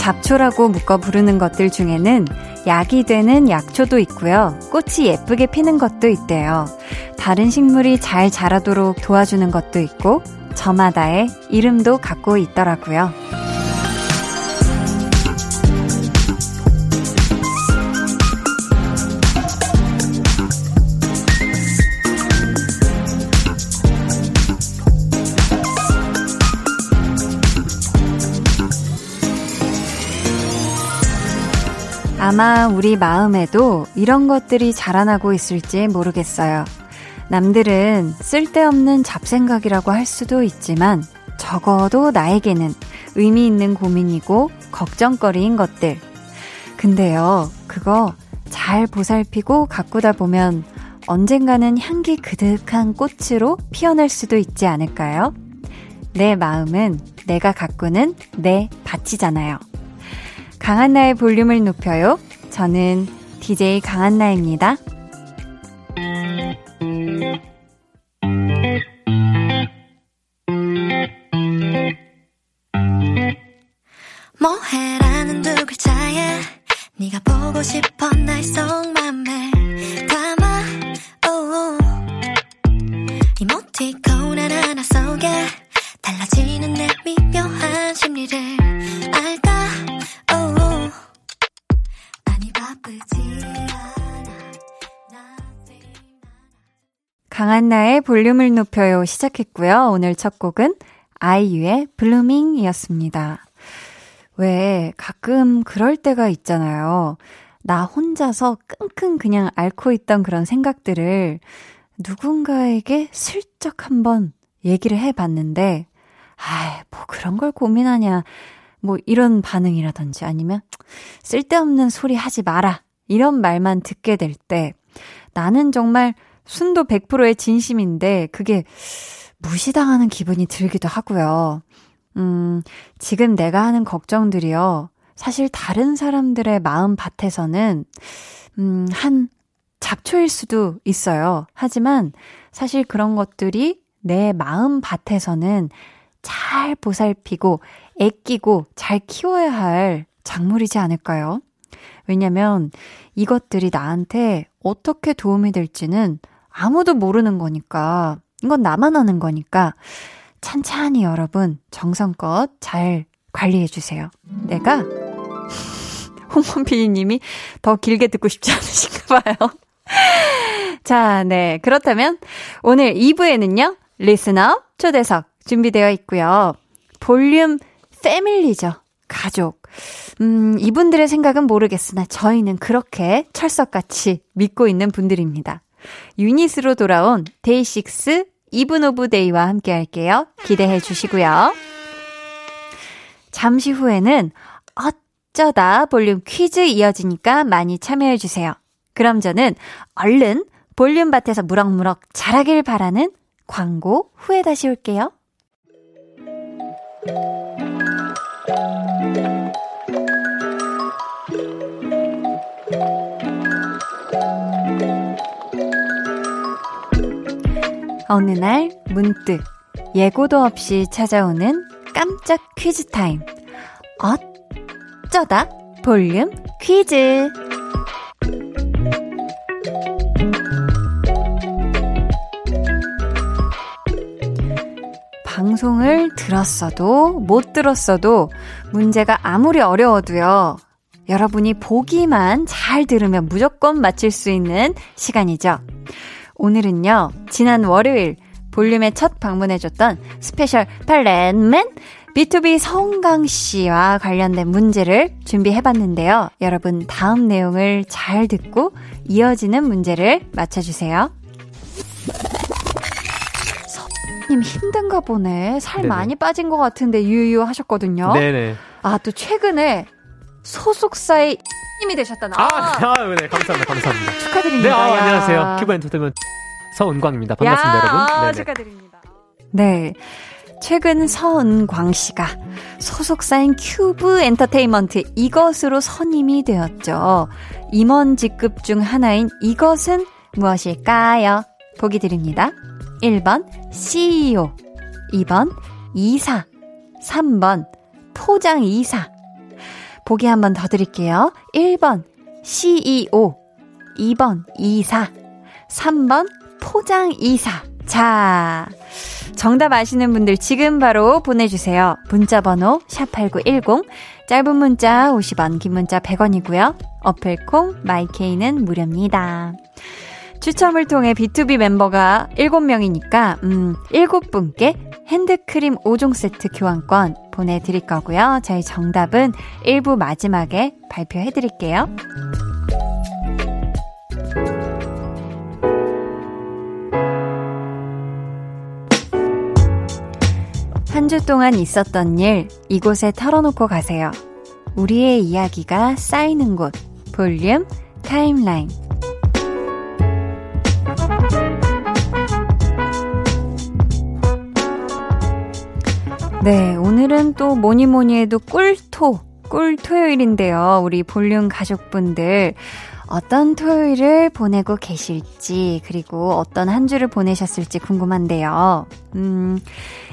잡초라고 묶어 부르는 것들 중에는 약이 되는 약초도 있고요. 꽃이 예쁘게 피는 것도 있대요. 다른 식물이 잘 자라도록 도와주는 것도 있고, 저마다의 이름도 갖고 있더라고요. 아마 우리 마음에도 이런 것들이 자라나고 있을지 모르겠어요. 남들은 쓸데없는 잡생각이라고 할 수도 있지만 적어도 나에게는 의미 있는 고민이고 걱정거리인 것들. 근데요, 그거 잘 보살피고 가꾸다 보면 언젠가는 향기 그득한 꽃으로 피어날 수도 있지 않을까요? 내 마음은 내가 가꾸는 내 밭이잖아요. 강한 나의 볼륨을 높여요. 저는 DJ 강한나입니다. 뭐해라는 두 글자에 네가 보고 싶 강한나의 볼륨을 높여요 시작했고요. 오늘 첫 곡은 아이유의 블루밍이었습니다. 왜 가끔 그럴 때가 있잖아요. 나 혼자서 끙끙 그냥 앓고 있던 그런 생각들을 누군가에게 슬쩍 한번 얘기를 해봤는데, 아이, 뭐 그런 걸 고민하냐. 뭐 이런 반응이라든지 아니면 쓸데없는 소리 하지 마라. 이런 말만 듣게 될 때 나는 정말 순도 100%의 진심인데 그게 무시당하는 기분이 들기도 하고요. 음, 지금 내가 하는 걱정들이요. 사실 다른 사람들의 마음 밭에서는 음, 한 잡초일 수도 있어요. 하지만 사실 그런 것들이 내 마음 밭에서는 잘 보살피고 애끼고 잘 키워야 할 작물이지 않을까요? 왜냐면 이것들이 나한테 어떻게 도움이 될지는 아무도 모르는 거니까, 이건 나만 아는 거니까, 찬찬히 여러분, 정성껏 잘 관리해주세요. 내가, 홍범 PD님이 더 길게 듣고 싶지 않으신가 봐요. 자, 네. 그렇다면, 오늘 2부에는요, 리스너 초대석 준비되어 있고요. 볼륨 family죠. 가족. 음, 이분들의 생각은 모르겠으나 저희는 그렇게 철석같이 믿고 있는 분들입니다. 유닛으로 돌아온 데이식스 이븐 오브 데이와 함께 할게요. 기대해 주시고요. 잠시 후에는 어쩌다 볼륨 퀴즈 이어지니까 많이 참여해 주세요. 그럼 저는 얼른 볼륨 밭에서 무럭무럭 자라길 바라는 광고 후에 다시 올게요. 어느 날 문득 예고도 없이 찾아오는 깜짝 퀴즈 타임. 어쩌다 볼륨 퀴즈. 방송을 들었어도 못 들었어도 문제가 아무리 어려워도요. 여러분이 보기만 잘 들으면 무조건 맞힐 수 있는 시간이죠. 오늘은요, 지난 월요일 볼륨에 첫 방문해줬던 스페셜 팔렛맨 비투비 서은광 씨와 관련된 문제를 준비해봤는데요. 여러분, 다음 내용을 잘 듣고 이어지는 문제를 맞춰주세요. 님 힘든가 보네. 살 네네. 많이 빠진 것 같은데 유유 하셨거든요. 네네. 아, 또 최근에 소속사의 님이 되셨다나. 아, 아, 네, 감사합니다. 감사합니다. 축하드립니다. 네, 아, 안녕하세요. 큐브 엔터테인먼트 서은광입니다. 반갑습니다, 야, 여러분. 아, 축하드립니다. 네. 최근 서은광 씨가 소속사인 큐브 엔터테인먼트 이것으로 선임이 되었죠. 임원 직급 중 하나인 이것은 무엇일까요? 보기 드립니다. 1번 CEO, 2번 이사, 3번 포장 이사. 보기 한 번 더 드릴게요. 1번 CEO, 2번 이사, 3번 포장 이사. 자, 정답 아시는 분들 지금 바로 보내주세요. 문자 번호 샵8910, 짧은 문자 50원, 긴 문자 100원이고요. 어플콩, 마이케이는 무료입니다. 추첨을 통해 B2B 멤버가 7명이니까, 음, 7분께 핸드크림 5종 세트 교환권 보내드릴 거고요. 저희 정답은 1부 마지막에 발표해 드릴게요. 한 주 동안 있었던 일, 이곳에 털어놓고 가세요. 우리의 이야기가 쌓이는 곳, 볼륨 타임라인. 네, 오늘은 또 뭐니 뭐니 해도 꿀토, 꿀 토요일인데요. 우리 볼륨 가족분들. 어떤 토요일을 보내고 계실지, 그리고 어떤 한 주를 보내셨을지 궁금한데요. 음,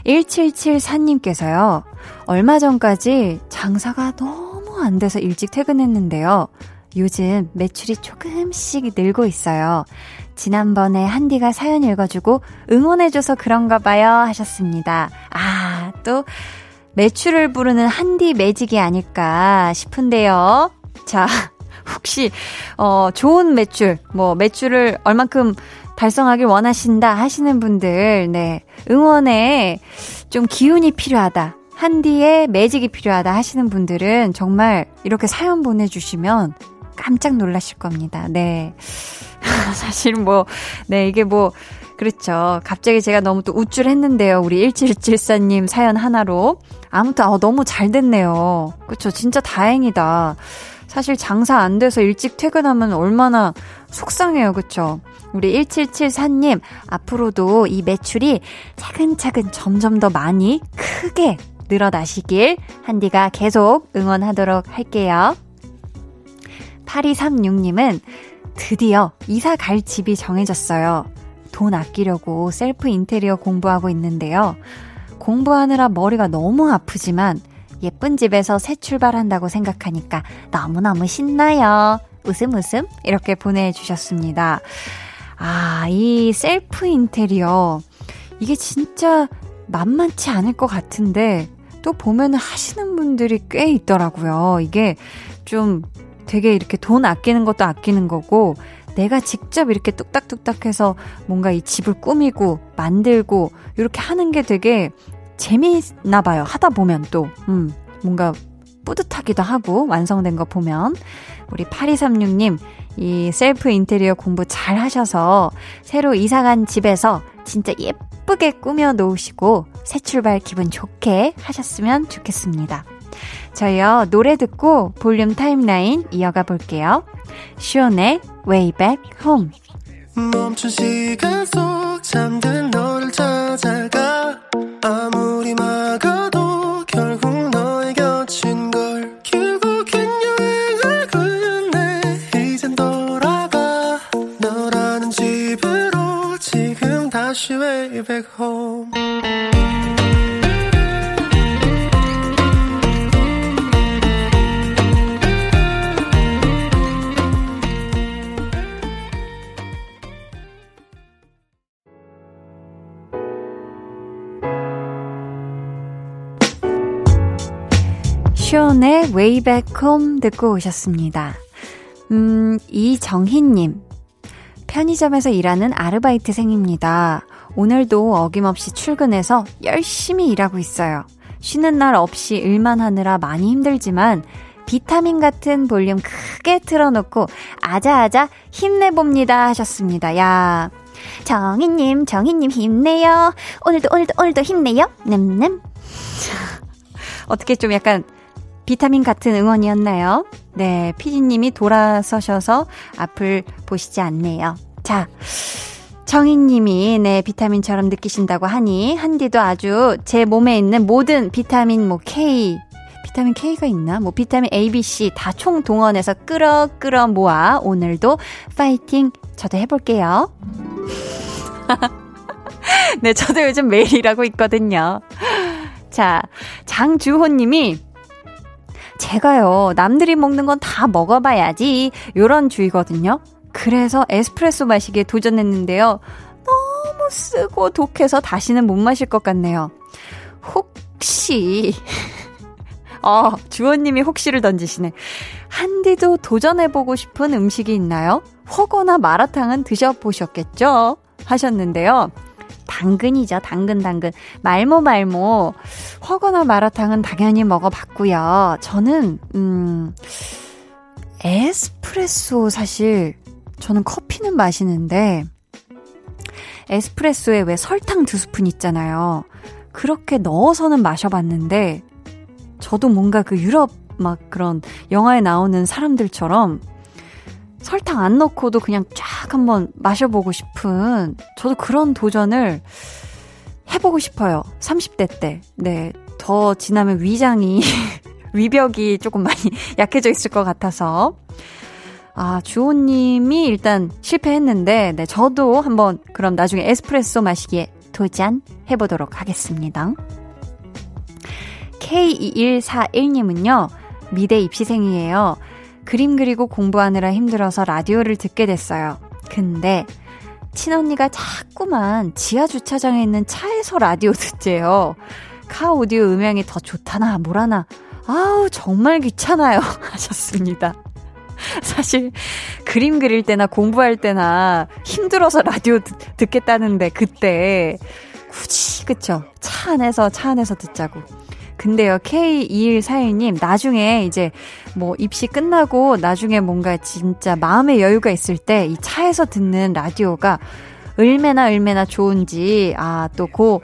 1774님께서요. 얼마 전까지 장사가 너무 안 돼서 일찍 퇴근했는데요. 요즘 매출이 조금씩 늘고 있어요. 지난번에 한디가 사연 읽어주고 응원해줘서 그런가 봐요 하셨습니다. 아, 또 매출을 부르는 한디 매직이 아닐까 싶은데요. 자, 혹시, 어, 좋은 매출, 뭐, 매출을 얼만큼 달성하길 원하신다 하시는 분들, 네. 응원에 좀 기운이 필요하다. 한디의 매직이 필요하다 하시는 분들은 정말 이렇게 사연 보내주시면 깜짝 놀라실 겁니다. 네. 사실 뭐, 네, 이게 뭐, 그렇죠. 갑자기 제가 너무 또 우쭐했는데요. 우리 1774님 사연 하나로. 아무튼, 어, 너무 잘 됐네요. 그쵸. 진짜 다행이다. 사실 장사 안 돼서 일찍 퇴근하면 얼마나 속상해요. 그쵸? 우리 1774님, 앞으로도 이 매출이 차근차근 점점 더 많이 크게 늘어나시길 한디가 계속 응원하도록 할게요. 8236님은 드디어 이사 갈 집이 정해졌어요. 돈 아끼려고 셀프 인테리어 공부하고 있는데요. 공부하느라 머리가 너무 아프지만 예쁜 집에서 새 출발한다고 생각하니까 너무너무 신나요. 웃음 웃음 이렇게 보내주셨습니다. 아, 이 셀프 인테리어. 이게 진짜 만만치 않을 것 같은데 또 보면 하시는 분들이 꽤 있더라고요. 이게 좀 되게 이렇게 돈 아끼는 것도 아끼는 거고 내가 직접 이렇게 뚝딱뚝딱 해서 뭔가 이 집을 꾸미고 만들고 이렇게 하는 게 되게 재미있나 봐요. 하다 보면 또, 음, 뭔가 뿌듯하기도 하고 완성된 거 보면 우리 8236님 이 셀프 인테리어 공부 잘 하셔서 새로 이사간 집에서 진짜 예쁘게 꾸며 놓으시고 새 출발 기분 좋게 하셨으면 좋겠습니다. 저희요, 노래 듣고 볼륨 타임라인 이어가 볼게요. 숀의 Way Back Home. 멈춘 시간 속 잠든 너를 찾아가 아무리 막아도 결국 너의 곁인 걸 결국엔 여행을 끝내 이젠 돌아가 너라는 집으로 지금 다시 way back home 의 Way Back Home 듣고 오셨습니다. 음, 이정희님. 편의점에서 일하는 아르바이트생입니다. 오늘도 어김없이 출근해서 열심히 일하고 있어요. 쉬는 날 없이 일만 하느라 많이 힘들지만 비타민 같은 볼륨 크게 틀어놓고 아자아자 힘내봅니다 하셨습니다. 야, 정희님, 정희님 힘내요. 오늘도 오늘도 오늘도 힘내요. 냄냄. 어떻게 좀 약간 비타민 같은 응원이었나요? 네, 피디님이 돌아서셔서 앞을 보시지 않네요. 자, 정희님이 네 비타민처럼 느끼신다고 하니 한디도 아주 제 몸에 있는 모든 비타민 뭐 K 비타민 K가 있나? 뭐 비타민 A, B, C 다 총 동원해서 끌어 끌어 모아 오늘도 파이팅 저도 해볼게요. 네, 저도 요즘 매일 일하고 있거든요. 자, 장주호님이 제가요, 남들이 먹는 건 다 먹어봐야지. 요런 주의거든요. 그래서 에스프레소 마시기에 도전했는데요. 너무 쓰고 독해서 다시는 못 마실 것 같네요. 혹시, 어, 주원님이 혹시를 던지시네. 한디도 도전해보고 싶은 음식이 있나요? 허거나 마라탕은 드셔보셨겠죠? 하셨는데요. 당근이죠. 당근, 당근. 말모, 말모. 허거나 마라탕은 당연히 먹어봤고요. 저는, 음, 에스프레소 사실, 저는 커피는 마시는데, 에스프레소에 왜 설탕 두 스푼 있잖아요. 그렇게 넣어서는 마셔봤는데, 저도 뭔가 그 유럽 막 그런 영화에 나오는 사람들처럼 설탕 안 넣고도 그냥 쫙 한번 마셔보고 싶은 저도 그런 도전을 해보고 싶어요. 30대 때. 네. 더 지나면 위장이, 위벽이 조금 많이 약해져 있을 것 같아서. 아, 주호님이 일단 실패했는데, 네, 저도 한번 그럼 나중에 에스프레소 마시기에 도전 해보도록 하겠습니다. K2141님은요, 미대 입시생이에요. 그림 그리고 공부하느라 힘들어서 라디오를 듣게 됐어요. 근데 친언니가 자꾸만 지하 주차장에 있는 차에서 라디오 듣재요. 카 오디오 음향이 더 좋다나 뭐라나. 아우 정말 귀찮아요 하셨습니다. 사실 그림 그릴 때나 공부할 때나 힘들어서 라디오 듣, 겠다는데 그때 굳이 그쵸 차 안에서 차 안에서 듣자고 근데요, K2141님, 나중에 이제 뭐 입시 끝나고 나중에 뭔가 진짜 마음의 여유가 있을 때 이 차에서 듣는 라디오가 얼마나 얼마나 좋은지, 아, 또그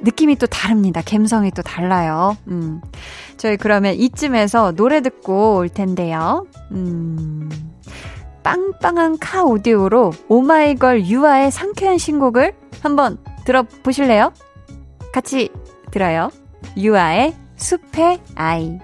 느낌이 또 다릅니다. 감성이 또 달라요. 음. 저희 그러면 이쯤에서 노래 듣고 올 텐데요. 음. 빵빵한 카 오디오로 오마이걸 유아의 상쾌한 신곡을 한번 들어보실래요? 같이 들어요. 유아의 숲의 아이.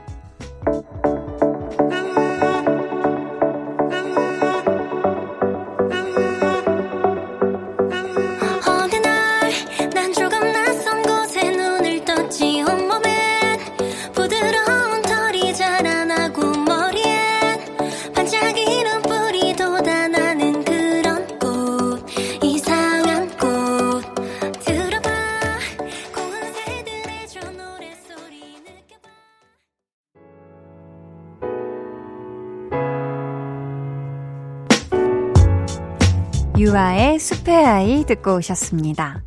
숲의 아이 듣고 오셨습니다.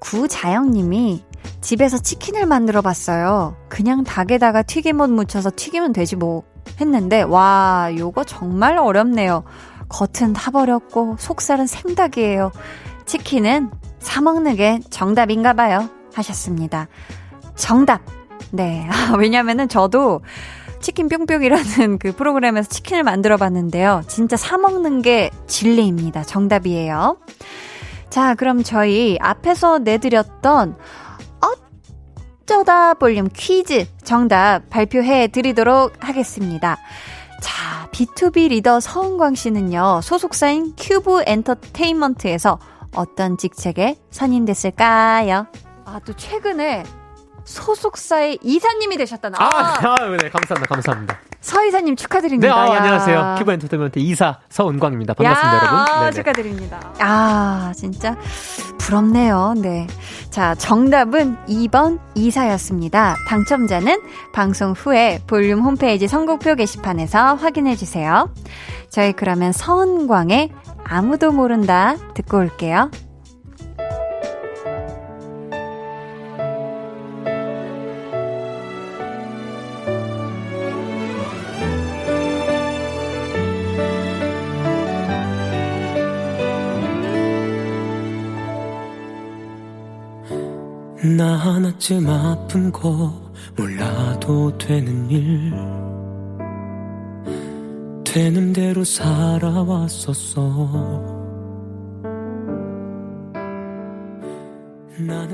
구자영님이 집에서 치킨을 만들어 봤어요. 그냥 닭에다가 튀김옷 묻혀서 튀기면 되지 뭐 했는데 와 요거 정말 어렵네요. 겉은 타버렸고 속살은 생닭이에요. 치킨은 사 먹는 게 정답인가 봐요. 하셨습니다. 정답. 네. 왜냐면은 저도 치킨 뿅뿅이라는 그 프로그램에서 치킨을 만들어 봤는데요. 진짜 사먹는 게 진리입니다. 정답이에요. 자, 그럼 저희 앞에서 내드렸던 어쩌다 볼륨 퀴즈 정답 발표해 드리도록 하겠습니다. 자, B2B 리더 서은광 씨는요, 소속사인 큐브 엔터테인먼트에서 어떤 직책에 선임됐을까요? 아, 또 최근에 소속사의 이사님이 되셨다나. 아, 아, 네, 감사합니다, 감사합니다. 서 이사님 축하드립니다. 네, 아, 안녕하세요. 큐브 엔터테인먼트 이사 서은광입니다. 반갑습니다, 야, 여러분. 네네. 축하드립니다. 아, 진짜 부럽네요. 네. 자, 정답은 2번 이사였습니다. 당첨자는 방송 후에 볼륨 홈페이지 선곡표 게시판에서 확인해 주세요. 저희 그러면 서은광의 아무도 모른다 듣고 올게요. 나 하나쯤 아픈 거 몰라도 되는 일. 되는 대로 살아왔었어. 나는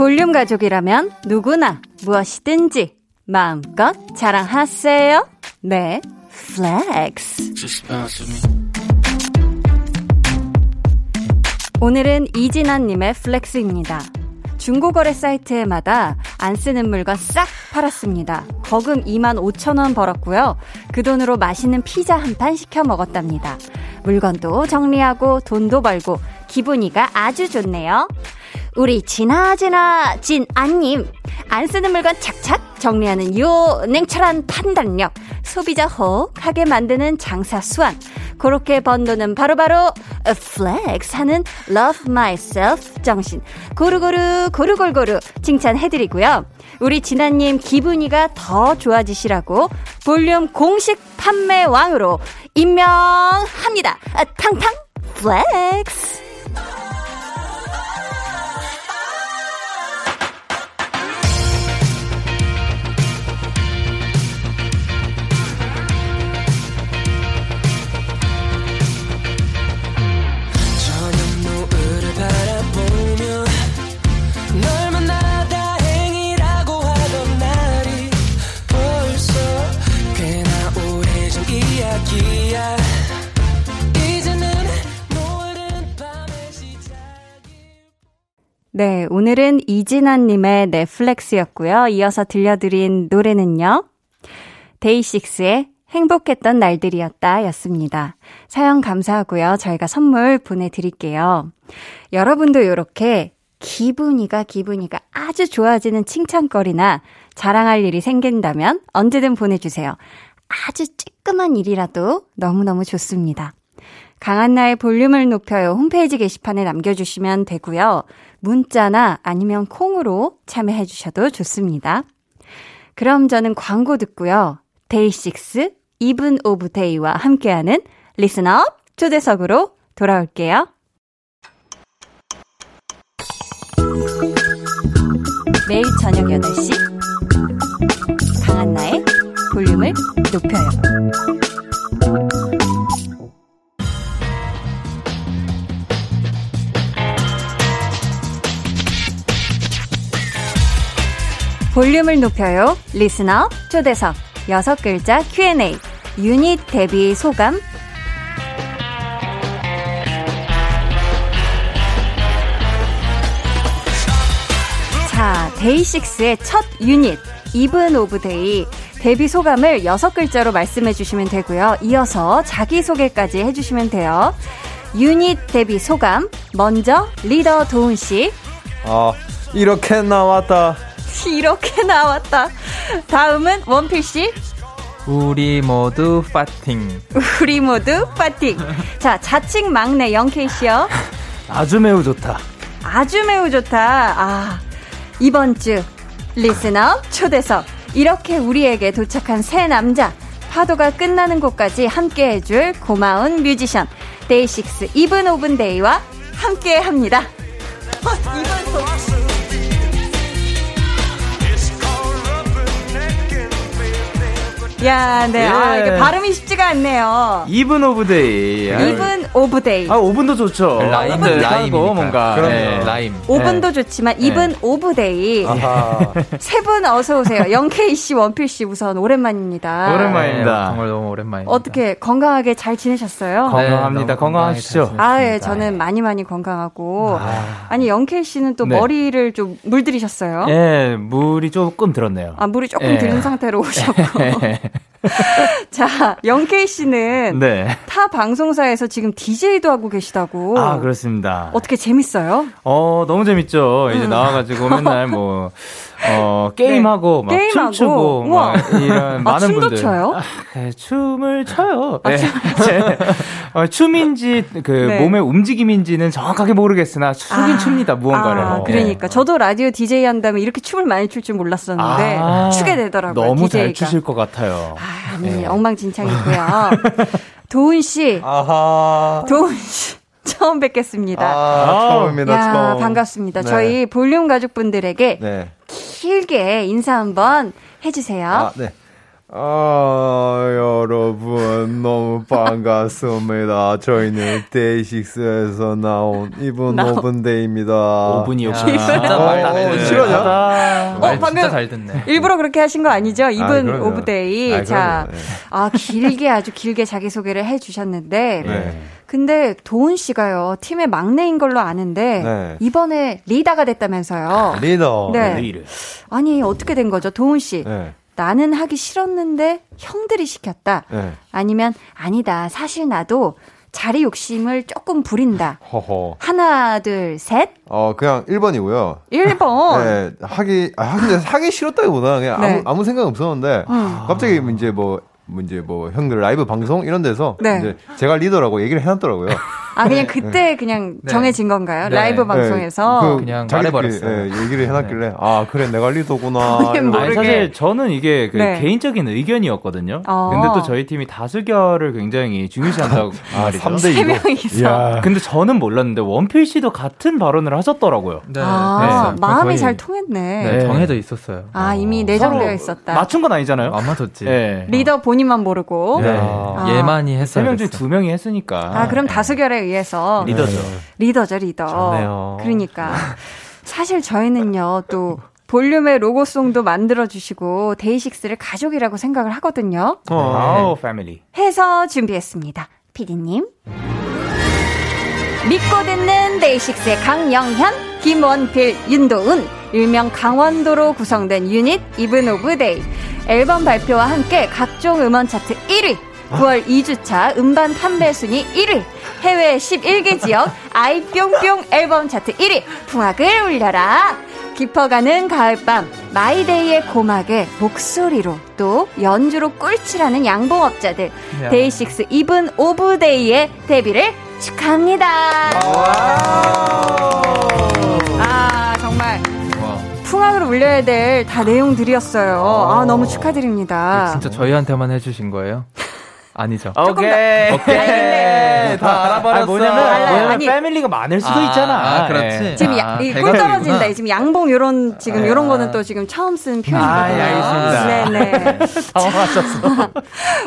볼륨 가족이라면 누구나 무엇이든지 마음껏 자랑하세요. 네, flex. 오늘은 이진아님의 flex입니다. 중고거래 사이트마다 안 쓰는 물건 싹 팔았습니다. 거금 2만 5천 원 벌었고요. 그 돈으로 맛있는 피자 한 판 시켜 먹었답니다. 물건도 정리하고 돈도 벌고 기분이가 아주 좋네요. 우리 진아진아 진아님. 안 쓰는 물건 착착 정리하는 요 냉철한 판단력. 소비자 혹하게 만드는 장사 수완. 그렇게 번 돈은 바로바로 flex 하는 love myself 정신. 고루고루 고루골고루 칭찬해드리고요. 우리 진아님 기분이가 더 좋아지시라고 볼륨 공식 판매 왕으로 임명합니다. 아, 탕탕 플렉스 네, 오늘은 이진아님의 넷플렉스였고요. 이어서 들려드린 노래는요. 데이식스의 행복했던 날들이었다 였습니다. 사연 감사하고요. 저희가 선물 보내드릴게요. 여러분도 이렇게 기분이가 기분이가 아주 좋아지는 칭찬거리나 자랑할 일이 생긴다면 언제든 보내주세요. 아주 쬐끄만 일이라도 너무너무 좋습니다. 강한나의 볼륨을 높여요 홈페이지 게시판에 남겨주시면 되고요. 문자나 아니면 콩으로 참여해 주셔도 좋습니다. 그럼 저는 광고 듣고요. 데이식스 이븐 오브 데이와 함께하는 listen up 초대석으로 돌아올게요. 매일 저녁 8시 강한나의 볼륨을 높여요. 볼륨을 높여요. 리스너 초대석. 여섯 글자 Q&A. 유닛 데뷔 소감. 자, 데이식스의 첫 유닛 이븐 오브 데이. 데뷔 소감을 여섯 글자로 말씀해 주시면 되고요. 이어서 자기소개까지 해 주시면 돼요. 유닛 데뷔 소감. 먼저 리더 도운 씨. 아 이렇게 나왔다 이렇게 나왔다. 다음은 원필 씨. 우리 모두 파팅. 우리 모두 파팅. 자, 자칭 막내 영케이 씨요. 아주 매우 좋다 아주 매우 좋다. 아, 이번 주 listen up 초대석. 이렇게 우리에게 도착한 세 남자. 파도가 끝나는 곳까지 함께 해줄 고마운 뮤지션. 데이식스 이븐 오븐 데이와 함께 합니다. 야, 네. 아, 예. 이게 발음이 쉽지가 않네요. 이븐 오브 데이 이븐 오브 데이. 아 오븐도 좋죠 rhyme, rhyme이니까. 뭔가 그럼요. 네. rhyme. 오븐도 좋지만 이븐 오브 데이. 세 분 어서 오세요. 영케이 씨, 원필 씨 우선 오랜만입니다. 오랜만입니다. 네, 정말 너무 오랜만입니다. 어떻게 건강하게 잘 지내셨어요? 건강합니다. 너무 건강하시죠? 아, 예. 저는 많이 많이 건강하고. 아. 아. 니 영케이 씨는 또 네. 머리를 좀 물들이셨어요? 예 물이 조금 들었네요 아, 물이 조금 예. 들은 상태로 오셨고. 자, 영케이 씨는 네. 타 방송사에서 지금 DJ도 하고 계시다고. 아, 그렇습니다. 어떻게 재밌어요? 어, 너무 재밌죠. 이제 음. 나와가지고 맨날 뭐, 어, 게임하고, 막 게임하고. 춤추고, 우와. 막 이런 아, 많은 춤도 분들. 춰요? 아, 네, 춤을 춰요. 네. 네. 어, 춤인지, 그, 네. 몸의 움직임인지는 정확하게 모르겠으나, 추긴 춥니다, 무언가를. 아, 네. 그러니까 저도 라디오 DJ 한다면 이렇게 춤을 많이 출 줄 몰랐었는데 아, 추게 되더라고요. 너무 잘 DJ가. 추실 것 같아요. 아, 아니 네. 엉망진창이고요. 도훈 씨, 아하. 도훈 씨 처음 뵙겠습니다. 아, 처음입니다, 야, 처음. 반갑습니다. 네. 저희 볼륨 가족분들에게 네. 길게 인사 한번 해주세요. 아, 네. 아, 여러분, 너무 반갑습니다. 저희는 데이식스에서 나온 이분 나온- 오븐데이입니다. 5분이었구나. 진짜 말 어, 잘 싫어요? 어, 말 방금 진짜 잘 듣네. 일부러 그렇게 하신 거 아니죠? 이븐 그럼요. 오브데이. 아, 자. 네. 아, 길게 아주 길게 자기소개를 해 주셨는데. 네. 근데 도운 씨가요, 팀의 막내인 걸로 아는데. 네. 이번에 리더가 됐다면서요. 리더. 네. 내일은. 아니, 어떻게 된 거죠? 도운 씨. 네. 나는 하기 싫었는데 형들이 시켰다. 네. 아니면 아니다. 사실 나도 자리 욕심을 조금 부린다. 허허. 하나, 둘, 셋. 어, 그냥 1번이고요. 1번. 네, 하기, 아, 하기, 하기 싫었다기보다 그냥 네. 아무, 아무 생각 없었는데, 음. 갑자기 이제 뭐, 뭐 이제 뭐 형들 라이브 방송 이런 데서 네. 이제 제가 리더라고 얘기를 해놨더라고요. 아, 그냥 그때 그냥 네. 정해진 건가요? 네. 라이브 방송에서. 그 그냥 말해버렸어요. 예, 얘기를 해놨길래 아 그래. 모르게. 아니, 사실 저는 이게 그 네. 개인적인 의견이었거든요. 어. 근데 또 저희 팀이 다수결을 굉장히 중요시한다고 아, 말이죠. 3대 세 2로. 명이서. 근데 저는 몰랐는데 원필 씨도 같은 발언을 하셨더라고요. 네. 아, 네. 마음이 잘 통했네. 네, 네. 정해져 있었어요. 아, 이미 내정되어 있었다. 맞춘 건 아니잖아요. 안 맞췄지. 네. 리더 본인만 모르고. 네. 아. 얘만이 세 했어요. 명중 두 명이 했으니까. 아, 그럼 네. 다수결에 의해서 리더죠. 리더죠, 리더. 좋네요. 그러니까. 사실 저희는요, 또 볼륨의 로고송도 만들어주시고, 데이식스를 가족이라고 생각을 하거든요. 아우, family. 해서 준비했습니다. 피디님. 믿고 듣는 데이식스의 강영현, 김원필, 윤도운, 일명 강원도로 구성된 유닛 이븐 오브 데이. 앨범 발표와 함께 각종 음원 차트 1위, 9월 2주차 음반 판매 순위 1위, 해외 11개 지역 아이뿅뿅 앨범 차트 1위, 풍악을 울려라. 깊어가는 가을밤 마이데이의 고막에 목소리로 또 연주로 꿀칠하는 양봉업자들 야. 데이식스 이븐 오브 데이의 데뷔를 축하합니다. 아 정말 와, 풍악을 울려야 될 다 내용들이었어요. 아 너무 축하드립니다. 진짜 저희한테만 해주신 거예요? 아니죠. 오케이. 오케이. 다 알아버렸어. 아, 뭐냐면. 뭐냐면 아니. family가 많을 수도 아, 있잖아. 아, 그렇지. 예. 지금 야, 아, 이. 꿀 떨어진다. 지금 양봉 요런 지금 요런 아. 거는 또 지금 처음 쓴 표현이거든요. 아, 예, 알겠습니다. 네네. 당황하셨어.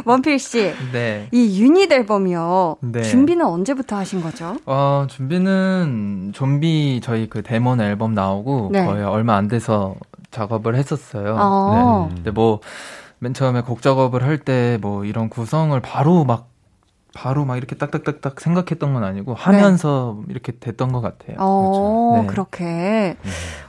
원필 씨, 네. 이 유닛 앨범이요. 네. 준비는 언제부터 하신 거죠? 어, 준비는 좀비 저희 그 데모너 앨범 나오고 네. 거의 얼마 안 돼서 작업을 했었어요. 어. 네. 근데 뭐 맨 처음에 곡 작업을 할 때 뭐 이런 구성을 바로 막 바로 막 이렇게 딱딱딱딱 생각했던 건 아니고 하면서 이렇게 됐던 것 같아요. 어, 네. 그렇게.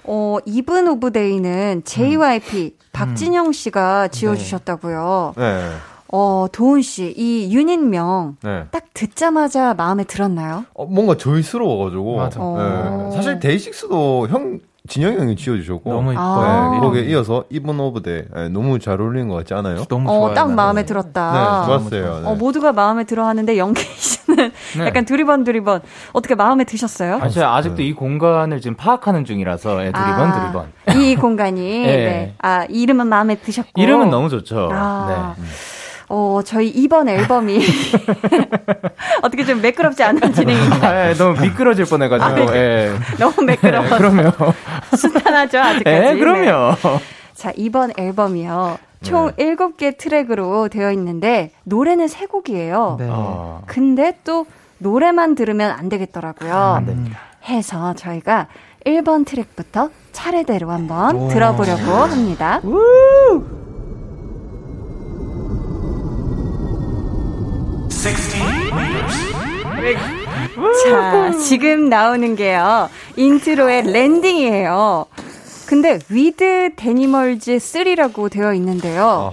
어, 이븐 오브 데이는 JYP 박진영 씨가 지어주셨다고요. 네. 어, 도운 씨, 이 유닛명 네. 딱 듣자마자 마음에 들었나요? 어, 뭔가 저희스러워가지고. 맞아. 어. 네. 사실 데이식스도 형 진영이 형이 지어주셨고. 너무 아. 이뻐요. 네. 거기에 이어서 이븐 오브 데이 네, 너무 잘 어울리는 것 같지 않아요? 너무 어, 좋아요. 딱 나는. 마음에 네, 들었다. 좋았어요. 네. 어, 모두가 마음에 들어 하는데 영케이 씨는 네. 약간 두리번 두리번 어떻게 마음에 드셨어요? 아, 제가 아직도 이 공간을 지금 파악하는 중이라서, 예, 두리번, 아, 두리번. 이 공간이 네. 네. 아 이름은 마음에 드셨고 이름은 너무 좋죠. 아. 네. 어 저희 이번 앨범이 어떻게 좀 매끄럽지 않은 진행인가요? 아, 예, 너무 미끄러질 뻔해가지고, 예. 너무 매끄러워 네, 그럼요. 순탄하죠 아직까지. 예, 네. 그럼요. 자 이번 앨범이요 총 네. 7개 트랙으로 되어 있는데 노래는 3곡이에요. 네. 아, 근데 또 노래만 들으면 안 되겠더라고요. 안 됩니다. 해서 저희가 1번 트랙부터 차례대로 한번 우와. 들어보려고 합니다. 자, 지금 나오는 게요. intro의 Landed예요. 근데 with Denimalz 3라고 되어 있는데요.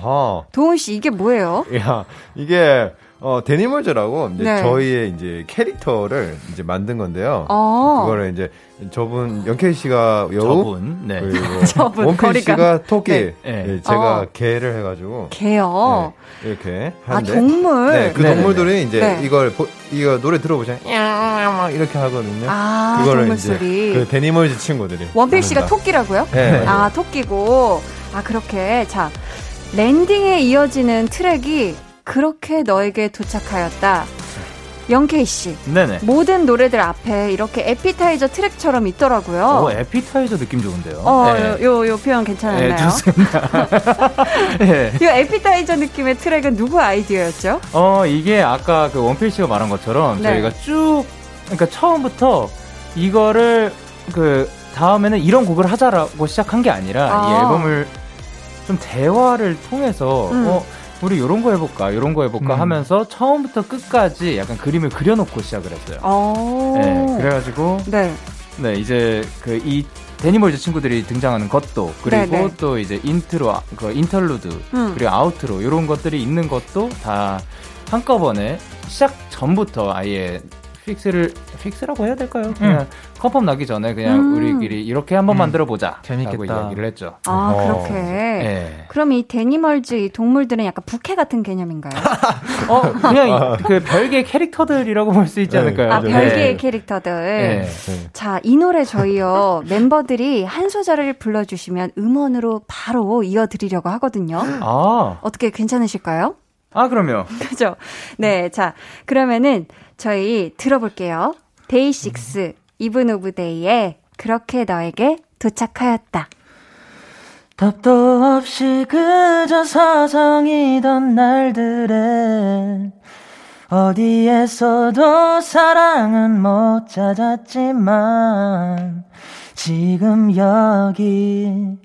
도훈 씨 이게 뭐예요? 야, 이게 어, 데니멀즈라고 이제 네. 저희의 이제 캐릭터를 이제 만든 건데요. 어. 그거를 이제 저분 영케이 씨가 여우 저분, 네. 그리고 저분, 원필. 씨가 토끼, 네. 네. 예, 제가 어. 개를 해가지고 개요. 네, 이렇게 아, 하는데 동물. 네, 그 네, 동물들이 이제 네. 이걸 보- 이거 노래 들어보시면 야 이렇게 하거든요. 아, 그거를 동물 이제 소리. 그 데니멀즈 친구들이 원필 씨가. 토끼라고요? 네. 아, 토끼고. 아, 그렇게. 자, 랜딩에 이어지는 트랙이 그렇게 너에게 도착하였다. 영케이 씨. 네네. 모든 노래들 앞에 이렇게 에피타이저 트랙처럼 있더라고요. 오, 에피타이저 느낌 좋은데요. 어, 네. 요, 요, 요 표현 괜찮았나요? 네, 좋습니다. 네. 이 에피타이저 느낌의 트랙은 누구 아이디어였죠? 어, 이게 아까 그 원필 씨가 말한 것처럼 네. 저희가 쭉, 그러니까 처음부터 이거를 그 다음에는 이런 곡을 하자라고 시작한 게 아니라 아. 이 앨범을 좀 대화를 통해서 음. 어, 우리 요런 거 해볼까, 요런 거 해볼까 음. 하면서 처음부터 끝까지 약간 그림을 그려놓고 시작을 했어요. 어. 네, 그래가지고 네. 네, 이제 그 이 데니멀즈 친구들이 등장하는 것도 그리고 네네. 또 이제 인트로, 아, 그 interlude 음. 그리고 outro 이런 것들이 있는 것도 다 한꺼번에 시작 전부터 아예 fix를 fix라고 해야 될까요? 그냥 confirm 나기 전에 그냥 음. 우리끼리 이렇게 한번 음. 만들어 보자. 재밌겠다. 라고 이야기를 했죠. 아, 어. 그렇게. 네. 그럼 이 데니멀즈 이 동물들은 약간 부캐 같은 개념인가요? 어, 그냥 이- 그 별개 캐릭터들이라고 볼 수 있지 네, 않을까요? 아, 맞아요. 별개의 네. 캐릭터들. 네. 네. 자, 이 노래 저희요, 멤버들이 한 소절을 불러주시면 음원으로 바로 이어드리려고 하거든요. 아, 어떻게 괜찮으실까요? 아 그럼요. 그죠? 네, 자, 그러면은 저희 들어볼게요. 데이식스, 이븐 오브 데이에 그렇게 너에게 도착하였다. 답도 없이 그저 서성이던 날들에 어디에서도 사랑은 못 찾았지만 지금 여기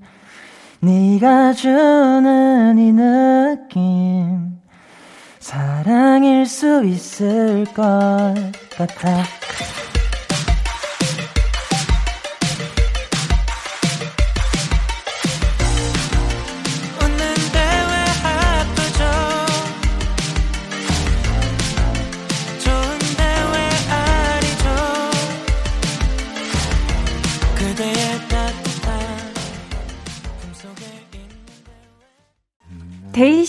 네가 주는 이 느낌 사랑일 수 있을 것 같아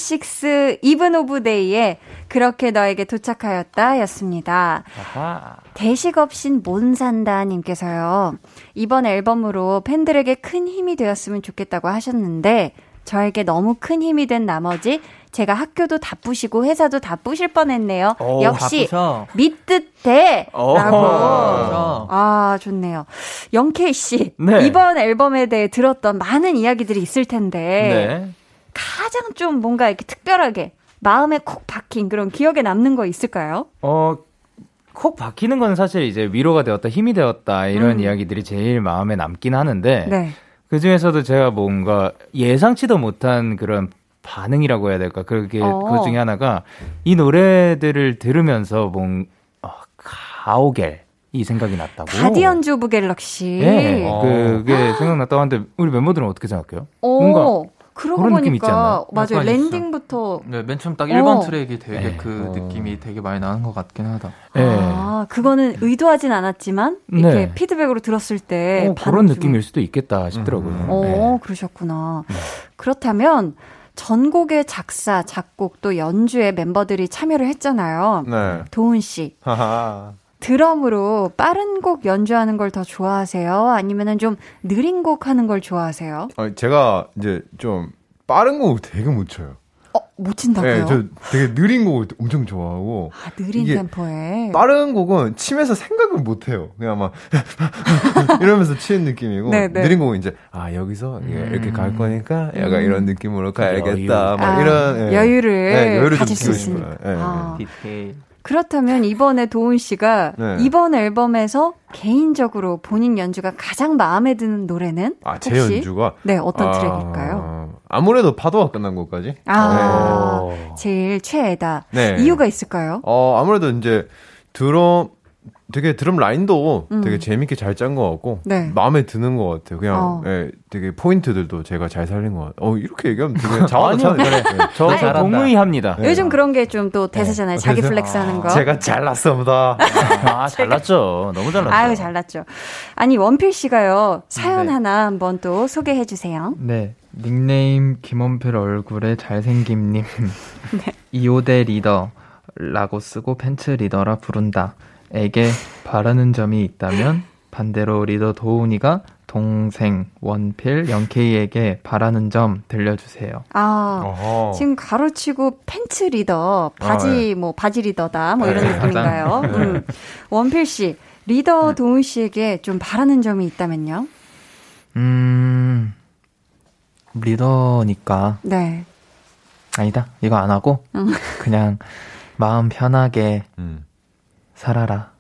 데이식스, 이븐 오브 데이에 그렇게 너에게 도착하였다 였습니다. 아하. 데식 없인 못 산다 님께서요. 이번 앨범으로 팬들에게 큰 힘이 되었으면 좋겠다고 하셨는데 저에게 너무 큰 힘이 된 나머지 제가 학교도 다 부시고 회사도 다 부실 뻔했네요. 오, 역시 바쁘셔. 믿듣데 오. 라고. 어. 아, 좋네요. 영케이 씨, 네. 이번 앨범에 대해 들었던 많은 이야기들이 있을 텐데 네. 가장 좀 뭔가 이렇게 특별하게 마음에 콕 박힌 그런 기억에 남는 거 있을까요? 어, 콕 박히는 건 사실 이제 위로가 되었다, 힘이 되었다, 이런 음. 이야기들이 제일 마음에 남긴 하는데, 네. 그 중에서도 제가 뭔가 예상치도 못한 그런 반응이라고 해야 될까, 그게, 어. 그 중에 하나가, 이 노래들을 들으면서 뭔, 어, 가오갤, 이 생각이 났다고. 가디언즈 오브 갤럭시. 네, 어. 그게 생각났다고 하는데, 우리 멤버들은 어떻게 생각해요? 오, 뭔가 그러고 그런 느낌 보니까 않나요? 맞아요. 약간 있어. 랜딩부터 네, 맨 처음 딱 1번 어. 트랙이 되게 네. 그 어. 느낌이 되게 많이 나는 것 같긴 하다. 예. 아, 그거는 의도하진 않았지만 이렇게 네. 피드백으로 들었을 때 어, 그런 느낌일 수도 있겠다 싶더라고요. 음. 어, 네. 그러셨구나. 그렇다면 전곡의 작사, 작곡 또 연주에 멤버들이 참여를 했잖아요. 네. 도훈 씨, 하하. 드럼으로 빠른 곡 연주하는 걸 더 좋아하세요? 아니면은 좀 느린 곡 하는 걸 좋아하세요? 어, 제가 이제 좀 빠른 곡을 되게 못 쳐요. 어, 못 친다고요? 네, 저 되게 느린 곡을 엄청 좋아하고 아, 느린 템포에. 빠른 곡은 치면서 생각을 못 해요. 그냥 막 이러면서 치는 느낌이고 네, 네. 느린 곡은 이제 아 여기서 이렇게 갈 거니까 약간 이런 느낌으로 가야겠다. 막 아, 이런 예. 여유를 네, 여유를 좀 가질 수 느끼고 있으니까. 싶어요. 예, 예. 아. 디테일. 그렇다면 이번에 도훈 씨가 네. 이번 앨범에서 개인적으로 본인 연주가 가장 마음에 드는 노래는 아, 제 혹시? 연주가 네, 어떤 아, 트랙일까요? 아무래도 파도가 끝난 것까지. 아, 어. 제일 최애다. 네. 이유가 있을까요? 어, 아무래도 이제 드럼 되게 드럼 라인도 음. 되게 재밌게 잘 짠 것 같고 네. 마음에 드는 것 같아요. 그냥 어. 예, 되게 포인트들도 제가 잘 살린 것 같아요. 어 이렇게 얘기하면 되게 아니요, 그래. 저 아니, 동의합니다. 네. 요즘 그런 게 좀 또 대세잖아요. 자기 그래서- flex 하는 거. 제가 잘났습니다. 아, 잘났죠. 너무 잘났죠. 아유, 잘났죠. 아니, 원필 씨가요, 사연 네. 하나 한번 또 소개해 주세요. 네. 닉네임 김원필 얼굴에 잘생김님. 네. 이오데 리더라고 쓰고 팬츠 리더라 부른다. 에게 바라는 점이 있다면 반대로 리더 도훈이가 동생 원필 영케이에게 바라는 점 들려주세요. 아, 어허. 지금 가로치고 팬츠 리더, 바지, 뭐, 바지 리더다, 뭐 이런 네, 느낌인가요? 가장. 음. 원필 씨, 리더 도훈 씨에게 좀 바라는 점이 있다면요? 음, 리더니까. 네. 아니다. 이거 안 하고, 음. 그냥 마음 편하게 음. 살아라.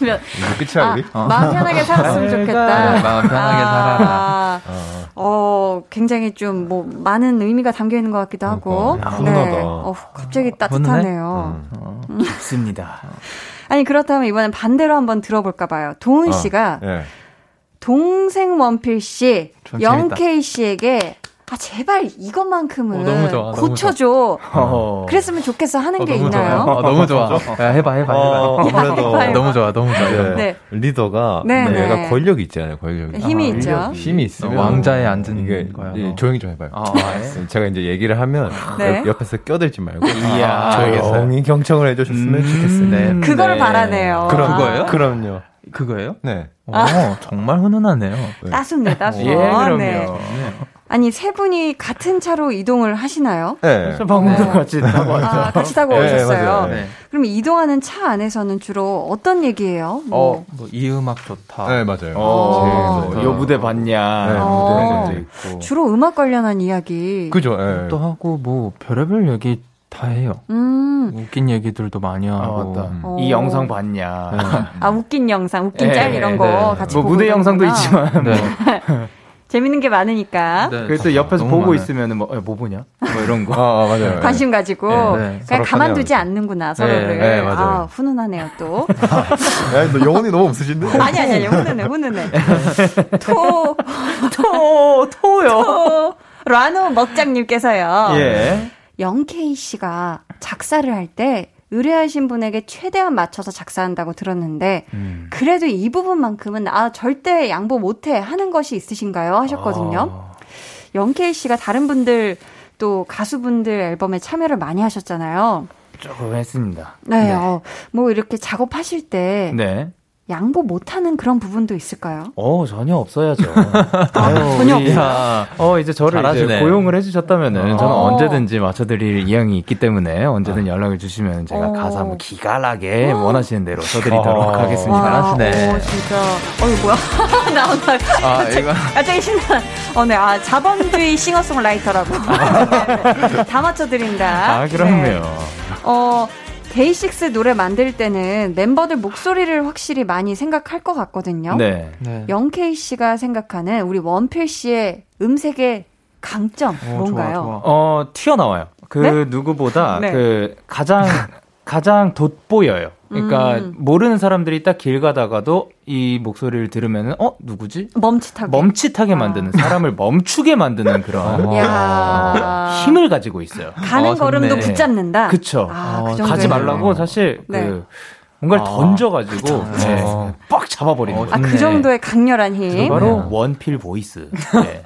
몇- 이거 끝이야 아, 우리? 마음 편하게 살았으면 좋겠다. 네, 마음 편하게 살아라. 어. 어, 굉장히 좀 뭐 많은 의미가 담겨 있는 것 같기도 하고. 그러니까. 훈훈하다. 어, 갑자기 따뜻하네요. 음. 어, 좋습니다. 아니 그렇다면 이번엔 반대로 한번 들어볼까 봐요. 도훈 어, 씨가 예. 동생 원필 씨. 영케이 씨에게 아 제발 이것만큼은 어, 너무 좋아, 너무 고쳐줘. 어. 그랬으면 좋겠어 하는 게 너무 있나요? 좋아. 어, 너무 좋아. 야, 해봐, 해봐, 어, 해봐. 아무래도 해봐요. 너무 좋아, 너무 좋아. 네. 네. 리더가 네, 얘가 네. 권력이 있잖아요. 권력이. 힘이 아, 있죠. 힘이 있으면 왕자에 앉은 이게 거야, 이- 너. 조용히 좀 해봐요. 아, 예? 제가 이제 얘기를 하면 네. 옆- 옆에서 껴들지 말고 이야. 조용히 경청을 해주셨으면 음, 좋겠습니다. 네. 그거를 네. 바라네요. 그럼, 아, 그거예요? 그럼요. 그거예요? 네. 어, 정말 훈훈하네요. 따숩네, 따숩. 예, 그럼요. 네. 아니 세 분이 같은 차로 이동을 하시나요? 네. 방금도 같이 타고 왔죠. 아, 같이 타고 네, 오셨어요. 네. 그럼 이동하는 차 안에서는 주로 어떤 얘기예요? 뭐. 어, 뭐, 이 음악 좋다. 네, 맞아요. 어, 제일 요 무대 봤냐. 네, 어. 무대도 있고. 주로 음악 관련한 이야기. 그죠, 예. 또 하고, 뭐, 별의별 얘기 다 해요. 음. 웃긴 얘기들도 많이 아, 하고. 맞다. 어. 이 영상 봤냐. 네. 아 웃긴 영상, 웃긴 네, 짤 이런 거 네. 같이 뭐 보고 무대 영상도. 있지만 네. 재밌는 게 많으니까 네. 그래서 또 옆에서 보고 많아요. 있으면은 뭐, 어, 뭐 보냐? 뭐 이런 거. 아, 아, 맞아요. 관심 가지고 네, 네. 그냥 가만두지. 않는구나 서로를. 네, 맞아요. 아, 훈훈하네요 또. 야, 너 영혼이 너무 없으신데? 아니 아니 아니 훈훈해 훈훈해. 토 토, 토요. 토. 라노 먹장님께서요. 예. 영케이 씨가 작사를 할 때 의뢰하신 분에게 최대한 맞춰서 작사한다고 들었는데 음. 그래도 이 부분만큼은 아 절대 양보 못해 하는 것이 있으신가요 하셨거든요. 아. 영케이 씨가 다른 분들 또 가수분들 앨범에 참여를 많이 하셨잖아요. 조금 했습니다. 네, 네. 어, 뭐 이렇게 작업하실 때 네. 양보 못하는 그런 부분도 있을까요? 어, 전혀 없어야죠. 아, 전혀 우리- 없어요. 어, 이제 저를 이제. 고용을 해주셨다면은 저는 어. 언제든지 맞춰드릴 의향이 있기 때문에 언제든 연락을 주시면 제가 어. 가사 뭐 기깔나게 원하시는 대로 써드리도록 어. 하겠습니다. 와, 잘하시네. 어, 진짜. 어이 뭐야? 나온다. 아, 갑자기, 이거. 갑자기 신나. 어, 네. 아, 자본주의 싱어송라이터라고. 네, 네. 다 맞춰드린다. 아, 그럼요. 네. 어, 데이식스 노래 만들 때는 멤버들 목소리를 확실히 많이 생각할 것 같거든요. 네. 네. 영케이 씨가 생각하는 우리 원필 씨의 음색의 강점 어, 뭔가요? 좋아, 좋아. 어, 튀어나와요. 그 네? 누구보다 네. 그 가장 가장 돋보여요. 그러니까 음. 모르는 사람들이 딱 길 가다가도 이 목소리를 들으면은 어 누구지? 멈칫하게. 멈칫하게 아. 만드는 사람을 멈추게 만드는 그런 야 힘을 가지고 있어요. 가는 어, 걸음도 좋네. 붙잡는다. 그쵸. 아, 어, 그. 가지 말라고 사실 네. 그 뭔가를 아, 던져가지고 네, 어. 빡 잡아버리는 어, 거죠. 아, 그 좋네. 정도의 강렬한 힘. 바로 원필 voice. 네.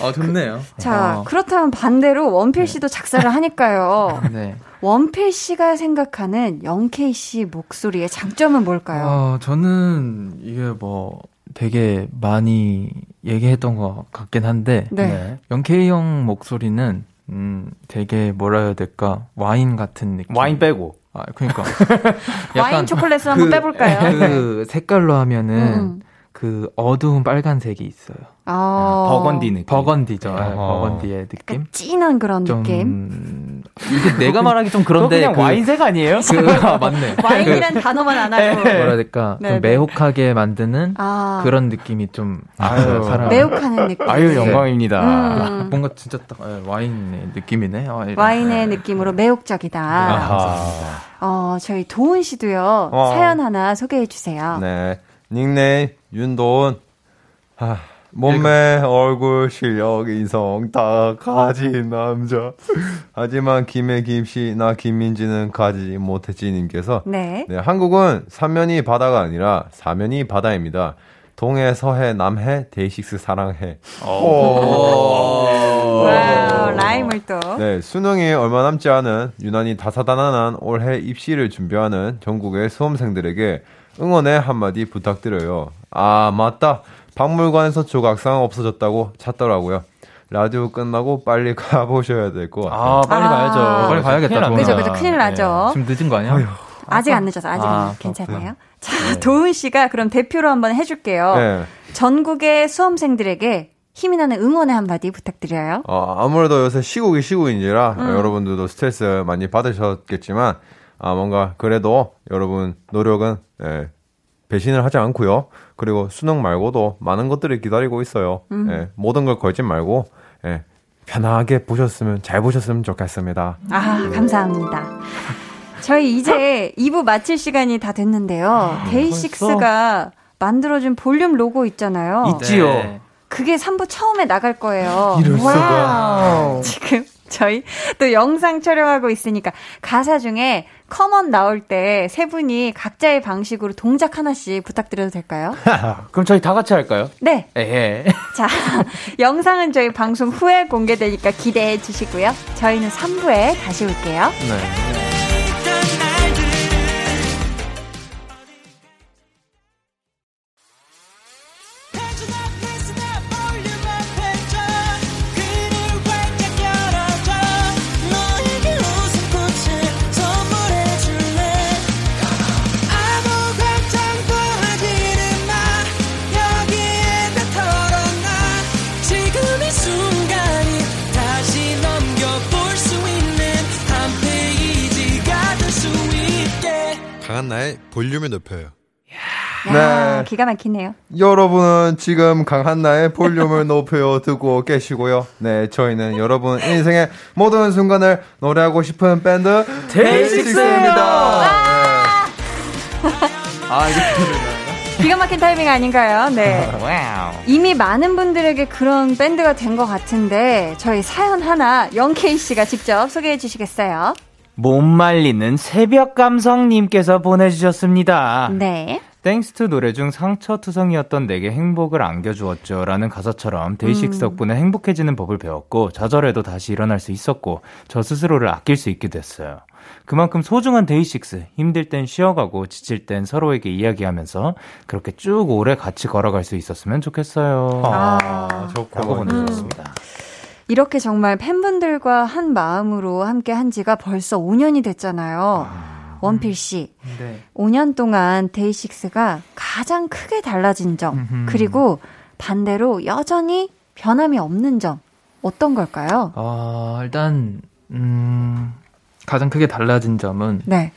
아, 좋네요. 자, 어. 그렇다면 반대로 원필 씨도 작사를 하니까요. 네. 원필 씨가 생각하는 영케이 씨 목소리의 장점은 뭘까요? 어, 저는 이게 뭐 되게 많이 얘기했던 것 같긴 한데 네. 영케이 형 목소리는 음 되게 뭐라 해야 될까 와인 같은 느낌. 와인 빼고. 아 그러니까 와인 초콜릿을 한번 빼볼까요? 그 색깔로 하면은 음. 그 어두운 빨간색이 있어요. 아, 버건디 느낌. 버건디죠. 네, 어허. 버건디의 느낌. 약간 진한 그런 좀 느낌. 이게 내가 말하기 좀 그런데 그냥 그- 와인색 아니에요? 그, 아, 맞네. 와인이란 단어만 안 하고. 뭐라 해야 될까? 네, 좀 네. 매혹하게 만드는 아, 그런 느낌이 좀 아유, 사람. 매혹하는 느낌. 아유 영광입니다. 음. 뭔가 진짜 딱 예, 와인의 느낌이네. 아, 이런. 와인의 느낌으로 매혹적이다. 아하. 어, 저희 도훈 씨도요. 어. 사연 하나 소개해 주세요. 네. 닉네임 윤도훈. 아, 몸매, 얼굴, 실력, 인성 다 가진 남자. 하지만 김해 김씨, 나 김민지는 가지 못했지 님께서 네. 네, 한국은 삼면이 바다가 아니라 사면이 바다입니다. 동해, 서해, 남해, 데이식스 사랑해. Wow, rhyme을 또. 네, 수능이 얼마 남지 않은 유난히 다사다난한 올해 입시를 준비하는 전국의 수험생들에게 응원의 한마디 부탁드려요. 아, 맞다. 박물관에서 조각상 없어졌다고 찾더라고요. 라디오 끝나고 빨리 가보셔야 될 것 같아요. 아 빨리 아. 가야죠. 빨리 가야겠다. 그죠, 그죠. 큰일 나죠. 지금 늦은 거 아니야? 아직 안 늦어서, 아직은 아, 괜찮아요. 자, 도훈 씨가 그럼 대표로 한번 해줄게요. 네. 전국의 수험생들에게 힘이 나는 응원의 한마디 부탁드려요. 어, 아무래도 요새 시국이 시국인지라 어, 여러분들도 스트레스 많이 받으셨겠지만 아, 뭔가 그래도 여러분 노력은 예, 배신을 하지 않고요. 그리고 수능 말고도 많은 것들이 기다리고 있어요. 예, 모든 걸 걸지 말고 예, 편하게 보셨으면 잘 보셨으면 좋겠습니다. 아, 감사합니다. 저희 이제 2부 마칠 시간이 다 됐는데요. 데이식스가 만들어준 볼륨 로고 있잖아요. 있지요. 네. 그게 3부 처음에 나갈 거예요. 이럴 수가. 지금 저희 또 영상 촬영하고 있으니까 가사 중에 come on 나올 때 세 분이 각자의 방식으로 동작 하나씩 부탁드려도 될까요? 그럼 저희 다 같이 할까요? 네. 예. 자, 영상은 저희 방송 후에 공개되니까 기대해 주시고요. 저희는 3부에 다시 올게요. 네. 강한나의 볼륨을 높여요. 야, 네. 기가 막히네요. 여러분은 지금 강한나의 볼륨을 높여 듣고 계시고요. 네, 저희는 여러분 인생의 모든 순간을 노래하고 싶은 밴드 데이식스입니다. 아, 이게 기가 막힌 타이밍 아닌가요? 네. Wow. 이미 많은 분들에게 그런 밴드가 된 것 같은데 저희 사연 하나 영케이 씨가 직접 소개해 주시겠어요? 못 말리는 새벽 감성님께서 보내주셨습니다. 네. Thanks to 노래 중 상처투성이었던 내게 행복을 안겨주었죠. 라는 가사처럼 데이식스 덕분에 행복해지는 법을 배웠고, 좌절해도 다시 일어날 수 있었고, 저 스스로를 아낄 수 있게 됐어요. 그만큼 소중한 데이식스, 힘들 땐 쉬어가고, 지칠 땐 서로에게 이야기하면서, 그렇게 쭉 오래 같이 걸어갈 수 있었으면 좋겠어요. 아, 라고 좋고. 보내주셨습니다. 이렇게 정말 팬분들과 한 마음으로 함께 한 지가 벌써 5년이 됐잖아요. 원필 씨, 네. 5년 동안 데이식스가 가장 크게 달라진 점, 그리고 반대로 여전히 변함이 없는 점, 어떤 걸까요? 아, 일단, 음, 가장 크게 달라진 점은 네.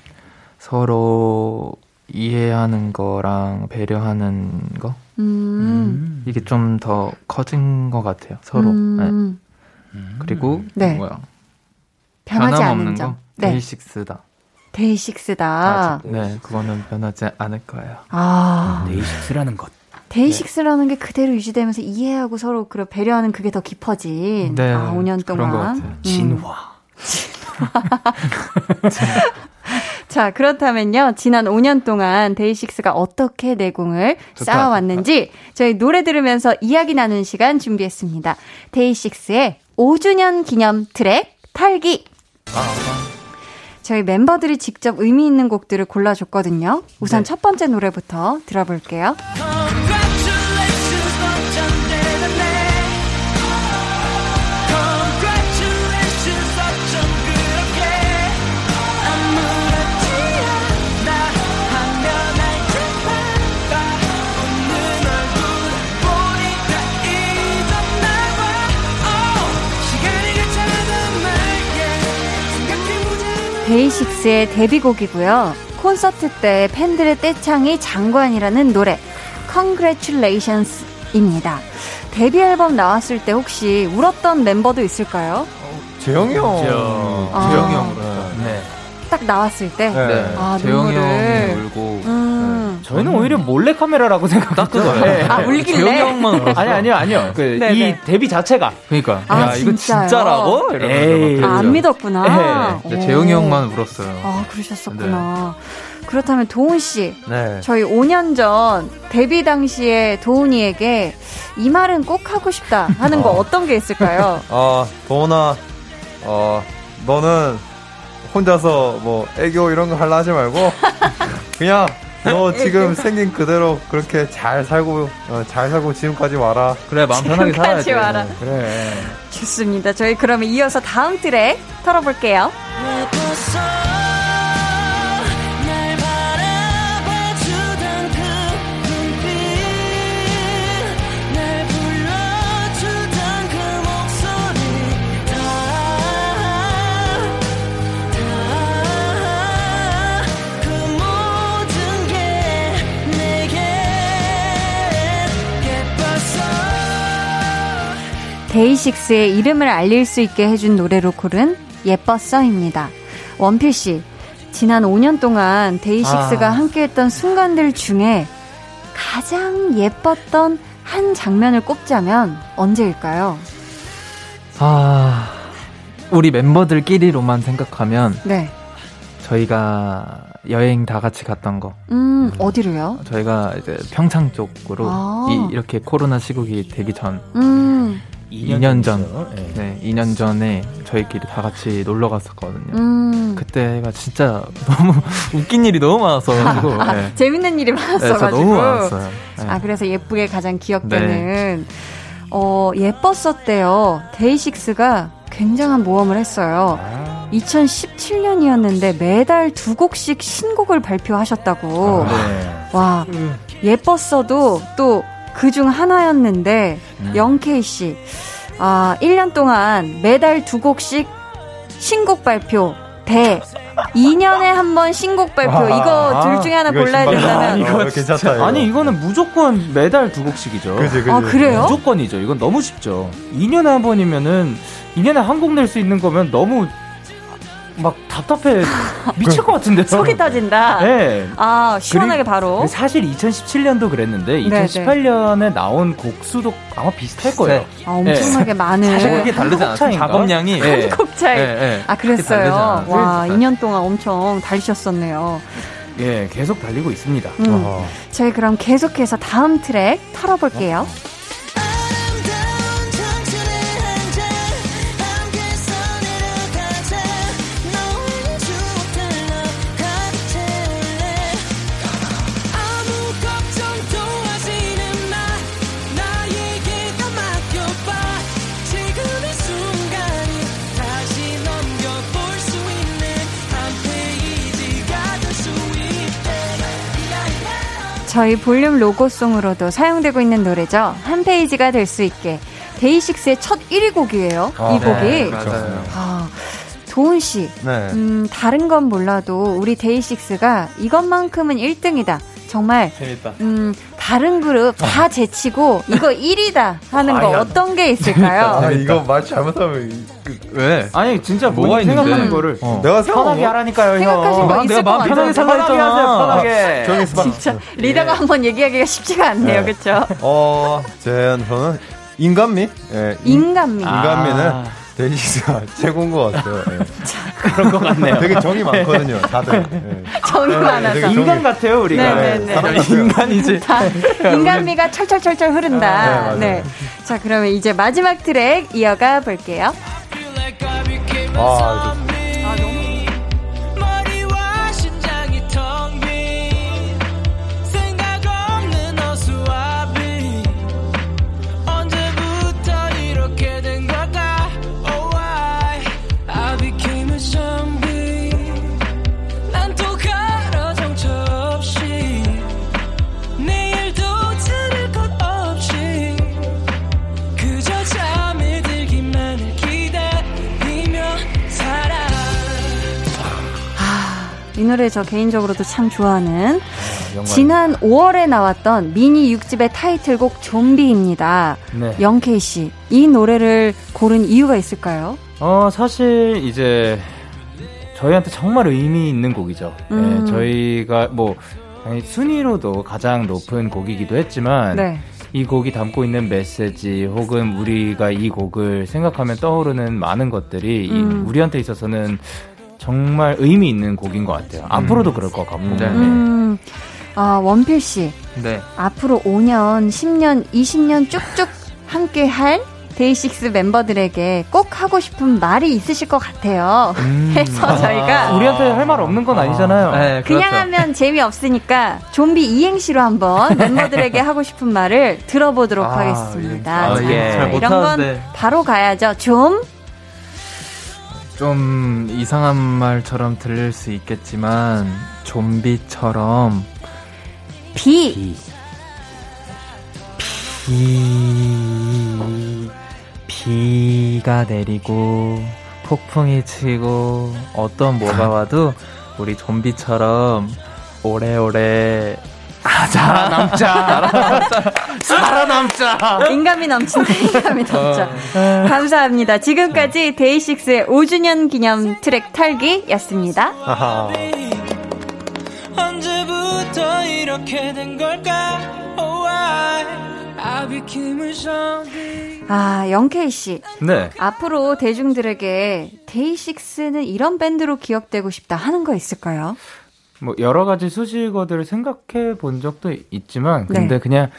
서로 이해하는 거랑 배려하는 거? 음. 이게 좀 더 커진 것 같아요, 서로. 네. 음. 그리고, 네. 뭐야. 변하지 않는 점. 거? 네. 데이식스다. 데이식스다. 네, 그거는 변하지 않을 거예요. 아, 데이식스라는 것. 데이식스라는 게 그대로 유지되면서 이해하고 서로 그 배려하는 그게 더 깊어진. 네, 아, 5년 그런 것 동안. 같아요. 음. 진화. 자, 그렇다면요. 지난 5년 동안 데이식스가 어떻게 내공을 좋다, 쌓아왔는지 저희 노래 들으면서 이야기 나누는 시간 준비했습니다. 데이식스의 5주년 기념 트랙 탈기. 저희 member들이 직접 의미 있는 곡들을 골라줬거든요. 우선 첫 번째 노래부터 들어볼게요. 데이식스의 데뷔곡이고요. 콘서트 때 팬들의 떼창이 장관이라는 노래 Congratulations입니다. 데뷔 앨범 나왔을 때 혹시 울었던 멤버도 있을까요? 재영이 형. 아. 재영이 형. 네. 딱 나왔을 때. 네. 아, 재영이. 형이 울고 음. 저희는 오히려 몰래 카메라라고 생각했죠. 네. 아, 울길래? 재영이 형만 울었어. 아니 아니요 아니요. 그 네네. 이 데뷔 자체가 그러니까 아, 야 이거 진짜요? 진짜라고? 에이. 이러면서 아, 안 믿었구나. 네, 오. 재영이 형만 울었어요. 아, 그러셨었구나. 그렇다면 도훈 씨, 네. 저희 5년 전 데뷔 당시에 도훈이에게 이 말은 꼭 하고 싶다 하는 거 어떤 게 있을까요? 어, 도훈아, 어, 너는 혼자서 뭐 애교 이런 거 할라 하지 말고 그냥 너 지금 생긴 그대로 그렇게 잘 살고 어, 잘 살고 지금까지 와라. 그래 마음 편하게 살아야 돼. 와라. 그래. 좋습니다. 저희 그러면 이어서 다음 트랙 털어볼게요. 데이식스의 이름을 알릴 수 있게 해준 노래로 고른 예뻤어입니다. 원필 씨, 지난 5년 동안 데이식스가 아. 함께했던 순간들 중에 가장 예뻤던 한 장면을 꼽자면 언제일까요? 아 우리 멤버들끼리로만 생각하면 네. 저희가 여행 다 같이 갔던 거. 음, 어디로요? 저희가 이제 평창 쪽으로 아. 이, 이렇게 코로나 시국이 되기 전 음, 2년 전. 네. 네, 2년 전에 저희끼리 다 같이 놀러 갔었거든요. 음. 그때가 진짜 너무 웃긴 일이 너무 많았어가지고. 네. 재밌는 일이 네, 많았어가지고. 진짜 너무 많았어요. 네. 아, 그래서 예쁘게 가장 기억되는, 어, 예뻤었대요. 데이식스가 굉장한 모험을 했어요. 아. 2017년이었는데 매달 두 곡씩 신곡을 발표하셨다고. 네. 와, 예뻤어도 또 그 중 하나였는데, 음. 영케이 씨, 아, 1년 동안 매달 두 곡씩 신곡 발표, 대, 2년에 한 번 신곡 발표, 이거 둘 중에 하나 골라야. 된다면. 이거 괜찮다. 이거. 아니 이거는 무조건 매달 두 곡씩이죠. 그지 그지. 아, 그래요? 무조건이죠. 이건 너무 쉽죠. 2년에 한 번이면은 2년에 한 곡 낼 수 있는 거면 너무 막 답답해 미칠 것 같은데요. 속이 터진다. 네. 아, 시원하게 바로. 사실 2017년도 그랬는데 네, 2018년에 나온 곡 수도 아마 비슷할 거예요. 아, 엄청나게 많은. 사실 그게 다르지 않아요? 차이인가? 작업량이. 네. 곡 차이. 네, 네. 아, 그랬어요. 와, 네. 2년 동안 엄청 달리셨었네요. 예, 계속 달리고 있습니다. 음. 어. 저희 그럼 계속해서 다음 트랙 털어볼게요. 아 저희 볼륨 로고송으로도 사용되고 있는 노래죠. 한 페이지가 될 수 있게. 데이식스의 첫 1위 곡이에요. 아, 이 곡이. 네, 맞아요. 아, 도운 씨. 네. 음, 다른 건 몰라도 우리 데이식스가 이것만큼은 1등이다. 정말 재밌다. 음, 다른 그룹 다 제치고 이거 1위다 하는 거 어떤 게 있을까요? 아 이거 말 잘못하면 이- 그- 왜? 아니 진짜 뭐가 있는데? 생각하는 거를 어. 내가 생각 편하게 하라니까요, 생각하신 형. 거 아, 있을 내가 것 마음 편하게. 살라 편하게 했잖아. 편하게. 있어봐. 진짜 리더가 한번 얘기하기가 쉽지가 않네요. 네. 그렇죠? 어, 제 저는 인간미. 예, 인- 인간미. 인간미는 아. 데이식스가 최고인 것 같아요. 예. 그런 것 같네요. 되게 정이 많거든요, 다들. 예. 정이 많아서. 되게 인간 같아요, 우리가. 네네네. 같아요. 인간이지. 다 인간미가 철철철철 흐른다. 아, 네. 네. 자, 그러면 이제 마지막 트랙 이어가 볼게요. 아, 이 노래 저 개인적으로도 참 좋아하는 영광. 지난 5월에 나왔던 미니 6집의 타이틀곡 좀비입니다. 네. 영케이 씨, 이 노래를 고른 이유가 있을까요? 어, 사실 이제 저희한테 정말 의미 있는 곡이죠. 음. 네, 저희가 뭐 순위로도 가장 높은 곡이기도 했지만 네. 이 곡이 담고 있는 메시지 혹은 우리가 이 곡을 생각하면 떠오르는 많은 것들이 이 음. 우리한테 있어서는 정말 의미 있는 곡인 것 같아요. 앞으로도 그럴 것 같고. 네. 음, 아, 원필 씨, 네. 앞으로 5년, 10년, 20년 쭉쭉 함께 할 데이식스 멤버들에게 꼭 하고 싶은 말이 있으실 것 같아요. 해서 저희가 우리한테 할 말 없는 건 아니잖아요. 네, 그냥 그렇죠. 하면 재미 없으니까 좀비 이행시로 한번 멤버들에게 하고 싶은 말을 들어보도록 아, 하겠습니다. 예. 아, 자, 예. 잘 이런 건. 바로 가야죠. 좀 좀 이상한 말처럼 들릴 수 있겠지만 좀비처럼 비. 비 비가 내리고 폭풍이 치고 어떤 뭐가 와도 우리 좀비처럼 오래오래 아, 살아남자 살아남자 인감이 넘친다, 인감이 넘쳐. 감사합니다. 지금까지 데이식스의 5주년 기념 트랙 탈기였습니다. 아하. 언제부터 이렇게 된 걸까? Oh. 아, 영케이 씨. 네. 앞으로 대중들에게 데이식스는 이런 밴드로 기억되고 싶다 하는 거 있을까요? 뭐 여러 가지 수식어들을 생각해 본 적도 있지만 근데 네. 그냥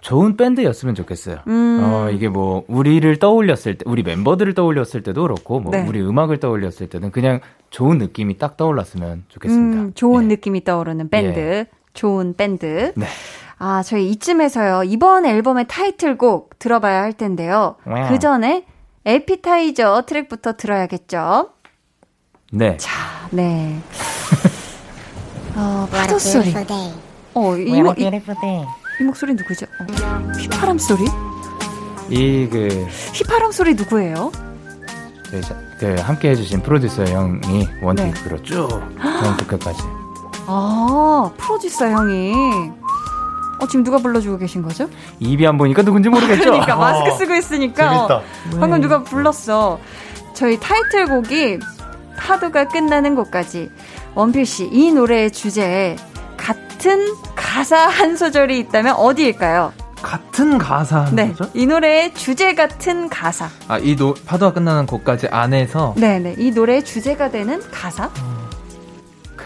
좋은 밴드였으면 좋겠어요. 음. 어, 이게 뭐 우리를 떠올렸을 때 우리 멤버들을 떠올렸을 때도 그렇고 뭐 네. 우리 음악을 떠올렸을 때는 그냥 좋은 느낌이 딱 떠올랐으면 좋겠습니다. 음, 좋은 네. 느낌이 떠오르는 밴드. 좋은 밴드. 네. 아, 저희 이쯤에서요. 이번 앨범의 타이틀곡 들어봐야 할 텐데요. 와우. 그 전에 에피타이저 트랙부터 들어야겠죠. 네. 자, 네. 어, 파도 소리. 어, 이, 목- 이, 이 목소리 누구죠? 어, 휘파람 소리? 이 그 휘파람 소리 누구예요? 그, 자- 그 함께 해주신 프로듀서 형이 원테이크로 쭉 처음부터 끝까지. 아, 프로듀서 형이. 어, 지금 누가 불러주고 계신 거죠? 입이 안 보니까 누군지 모르겠죠. 그러니까 마스크 쓰고 있으니까 재밌다. 어, 방금 누가 불렀어. 저희 타이틀곡이 파도가 끝나는 곳까지 원필 씨 이 노래의 주제에 같은 가사 한 소절이 있다면 어디일까요? 같은 가사 네, 거죠? 이 노래의 주제 같은 가사. 아이 파도가 끝나는 곳까지 안에서 네, 네, 이 노래의 주제가 되는 가사.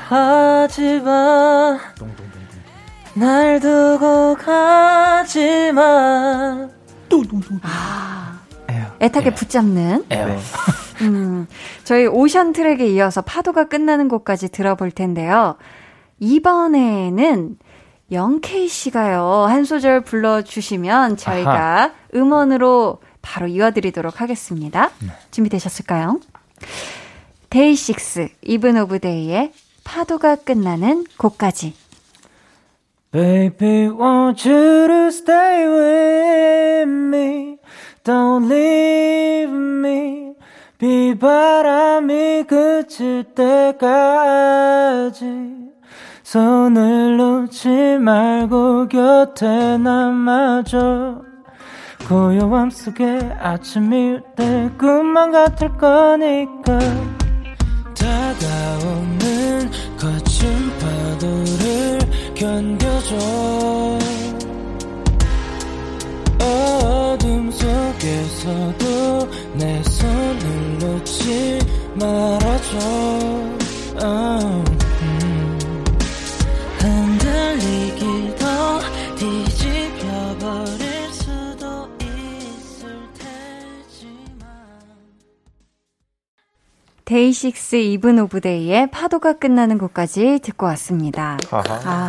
가지마 날 두고 가지마 아. 애타게 붙잡는. 네. 음, 저희 오션 트랙에 이어서 파도가 끝나는 곳까지 들어볼 텐데요. 이번에는 영케이 씨가요, 한 소절 불러주시면 저희가 음원으로 바로 이어드리도록 하겠습니다. 준비되셨을까요? 데이식스, 이븐 오브 데이의 파도가 끝나는 곳까지. Baby, won't you to stay with me? Don't leave me. 비바람이 그칠 때까지 손을 놓지 말고 곁에 남아줘. 고요함 속에 아침이 될 꿈만 같을 거니까. 다가오는 거친 파도를 견뎌줘 어둠 속에서도 내 손을 놓지 말아줘 어, 음. 흔들리기도 뒤집혀버릴 수도 있을 테지만 데이식스 이븐 오브 데이의 파도가 끝나는 곳까지 듣고 왔습니다. 아하. 아.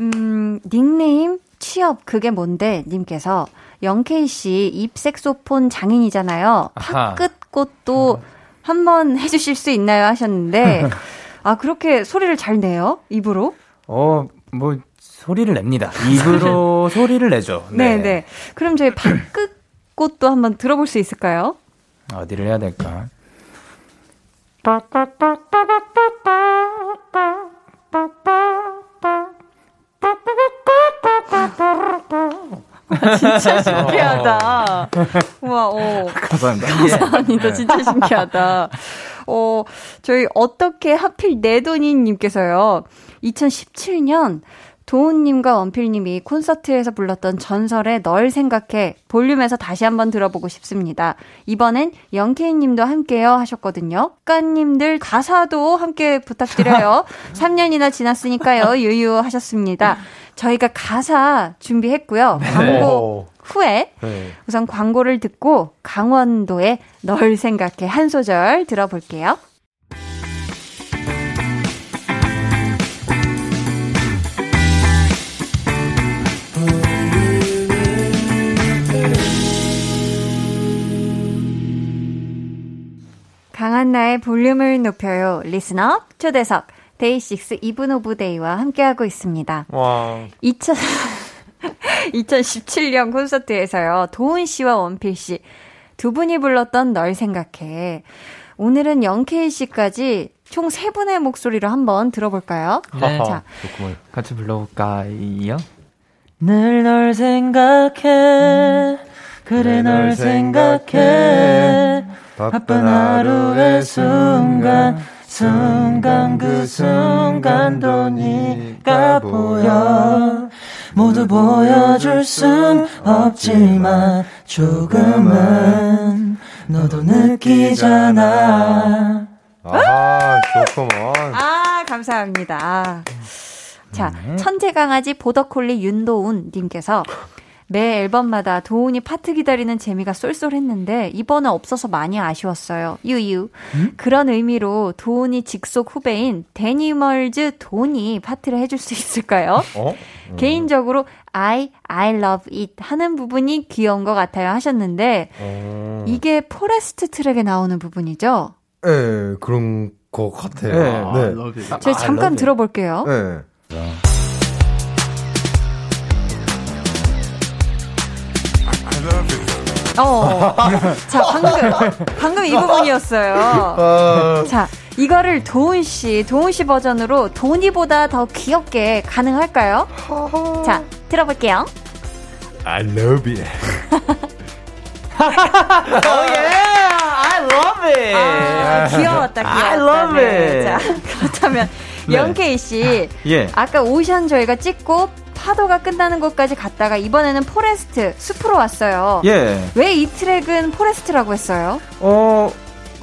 음, 닉네임 취업 그게 뭔데 님께서 영케이 씨 입색소폰 장인이잖아요. 아하. 팝끝 꽃도 한번 해주실 수 있나요 하셨는데 아 그렇게 소리를 잘 내요 입으로? 어, 뭐, 소리를 냅니다. 입으로 소리를 내죠. 네, 네. 그럼 저희 팝끝 꽃도 한번 들어볼 수 있을까요? 어디를 해야 될까? 진짜 신기하다. 우와, 어. 감사합니다. 감사합니다. 진짜 신기하다. 어, 저희 어떻게 하필 내 돈이님께서요. 2017년 도훈님과 원필님이 콘서트에서 불렀던 전설의 널 생각해 볼륨에서 다시 한번 들어보고 싶습니다. 이번엔 영케이님도 함께요 하셨거든요. 까님들 가사도 함께 부탁드려요. 3년이나 지났으니까요. 유유하셨습니다. 저희가 가사 준비했고요. 광고 후에 네. 우선 광고를 듣고 강원도의 널 생각해 한 소절 들어볼게요. 강한나의 볼륨을 높여요. 리스너 초대석 데이식스 이븐 오브 데이와 함께하고 있습니다. 와. 2000, 2017년 콘서트에서요, 도운 씨와 원필 씨 두 분이 불렀던 널 생각해. 오늘은 영케이 씨까지 총 세 분의 목소리로 한번 들어볼까요? 네. 자, 좋구만. 같이 불러볼까요? 늘 널 생각해 그래 널 생각해 바쁜 하루의 순간 순간 그 순간도 네가 보여 모두 보여줄 순 없지만 조금은 너도 느끼잖아 아하, 좋구만. 아, 감사합니다. 자, 천재 강아지 보더콜리 윤도훈 님께서 매 앨범마다 도운이 파트 기다리는 재미가 쏠쏠했는데 이번은 없어서 많이 아쉬웠어요. 유유. 그런 의미로 도운이 직속 후배인 데니멀즈 돈이 파트를 해줄 수 있을까요? 어? 개인적으로 I I love it 하는 부분이 귀여운 것 같아요 하셨는데 어. 이게 Forest 트랙에 나오는 부분이죠. 네, 그런 것 같아요. 네. 네. 저희 잠깐 들어볼게요. 네. 어. 자, 방금, 방금 이 부분이었어요. 아, 자, 이거를 도훈 씨, 도훈 씨 버전으로 도니보다 더 귀엽게 가능할까요? 자, 들어볼게요. I love it. I love it. 아, 귀여웠다, 귀여웠다. I love 네. it. 자, 그렇다면, 영케이 씨. 예. 아까 오션 저희가 찍고 파도가 끝나는 곳까지 갔다가 이번에는 Forest, 숲으로 왔어요. 예. 왜 이 트랙은 Forest라고 했어요? 어,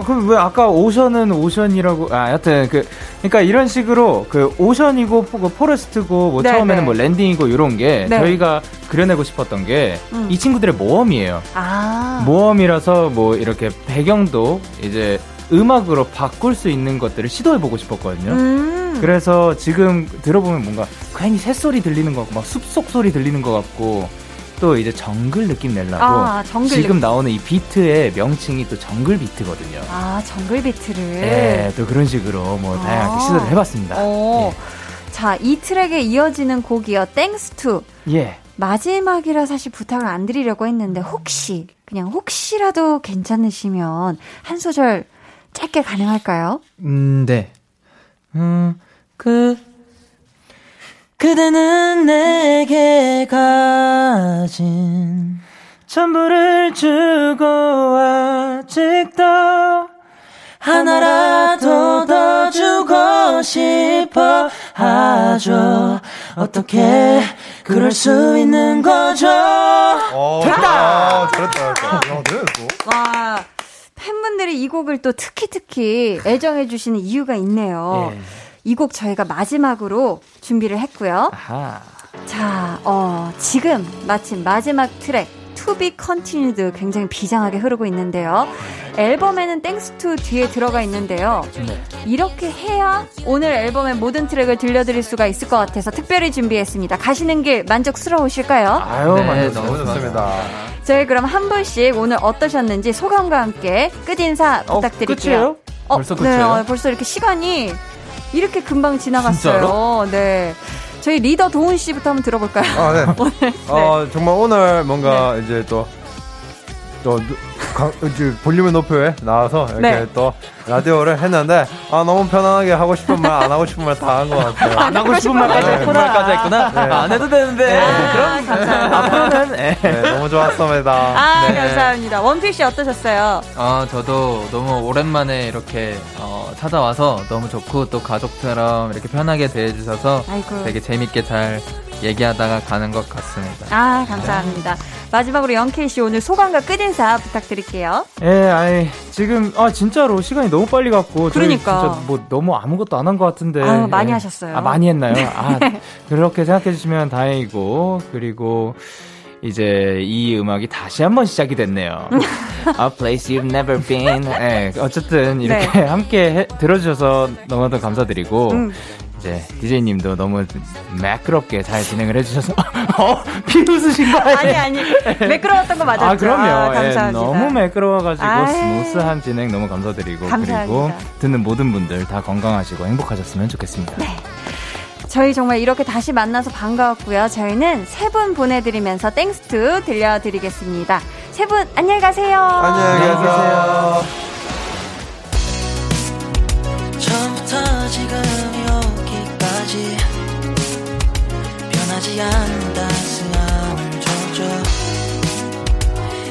그럼 왜 아까 Ocean은 Ocean이라고, 아, 여튼, 그, 그니까 이런 식으로, 그, Ocean이고, 포- 그 Forest고, 뭐, 네, 처음에는 네. 뭐, landing이고, 이런 게, 네. 저희가 그려내고 싶었던 게, 음. 이 친구들의 모험이에요. 아. 모험이라서, 뭐, 이렇게 배경도, 이제, 음악으로 바꿀 수 있는 것들을 시도해보고 싶었거든요. 음. 그래서 지금 들어보면 뭔가 괜히 새소리 들리는 것 같고 막 숲속 소리 들리는 것 같고 또 이제 정글 느낌 내려고 아, 정글 지금 느낌. 나오는 이 비트의 명칭이 또 정글 비트거든요. 아, 정글 비트를. 네, 또 그런 식으로 뭐 다양하게 아. 시도를 해봤습니다. 어. 자, 이 트랙에 이어지는 곡이요. Thanks to. 예. 마지막이라 사실 부탁을 안 드리려고 했는데 혹시 그냥 혹시라도 괜찮으시면 한 소절 짧게 가능할까요? 음, 네. 음, 그, 그대는 내게 가진 전부를 주고 아직도 하나라도 더 주고 싶어 하죠. 어떻게 그럴 수 있는 거죠? 어, 됐다! 잘했다, 잘했다. 야, 네, 또. 와, 팬분들이 이 곡을 또 특히 특히 애정해주시는 이유가 있네요. 예. 이곡 저희가 마지막으로 준비를 했고요. 아하. 자, 어, 지금 마침 마지막 트랙 To Be Continued 굉장히 비장하게 흐르고 있는데요. 앨범에는 Thanks to 뒤에 들어가 있는데요. 이렇게 해야 오늘 앨범의 모든 트랙을 들려드릴 수가 있을 것 같아서 특별히 준비했습니다. 가시는 길 만족스러우실까요? 아유, 네, 만족스럽습니다. 너무 좋습니다. 저희 그럼 한 분씩 오늘 어떠셨는지 소감과 함께 끝인사 부탁드릴게요. 끝이에요? 어, 벌써 네, 끝이에요? 어, 벌써 이렇게 시간이 이렇게 금방 지나갔어요. 네. 저희 리더 도훈 씨부터 한번 들어볼까요? 아, 네. 어, 정말 오늘 뭔가 이제 또, 또, 누- 강- 이제 볼륨을 높여에 나와서 이렇게 네. 또 라디오를 했는데 아 너무 편안하게 하고 싶은 말 안 하고 싶은 말 다 한 것 같아요. 안 하고 싶은 말까지 네. 했구나. 까지 했구나. 네. 아, 안 해도 되는데. 아, 감사합니다. 앞으로는 예. 네, 너무 좋았습니다. 아, 네. 감사합니다. 원필 씨 어떠셨어요? 어, 저도 너무 오랜만에 이렇게 어, 찾아와서 너무 좋고 또 가족처럼 이렇게 편하게 대해주셔서 아이고. 되게 재밌게 잘 얘기하다가 가는 것 같습니다. 아, 감사합니다. 마지막으로 영케이 씨 오늘 소감과 끝인사 부탁드릴게요. 예, 아이, 지금, 아, 진짜로 시간이 너무 빨리 갔고. 그러니까. 진짜 뭐 너무 아무것도 안 한 것 같은데. 아유, 많이 예. 하셨어요. 네. 아, 많이 했나요? 아, 그렇게 생각해 주시면 다행이고. 그리고, 이제 이 음악이 다시 한번 시작이 됐네요. A place you've never been. 예, 어쨌든 이렇게 네. 함께 해- 들어주셔서 너무나도 감사드리고. 음. 이제 DJ님도 너무 매끄럽게 잘 진행을 해주셔서 어 비웃으신 거 아니에요? 아니, 아니. 매끄러웠던 거 맞았죠? 아, 그럼요. 아, 예, 감사합니다. 너무 매끄러워가지고 아이. 스무스한 진행 너무 감사드리고 감사합니다. 그리고 듣는 모든 분들 다 건강하시고 행복하셨으면 좋겠습니다. 네. 저희 정말 이렇게 다시 만나서 반가웠고요. 저희는 세 분 보내드리면서 Thanks to 들려드리겠습니다. 세 분 안녕히 가세요. 안녕히 계세요. 않는 따스함을 줘줘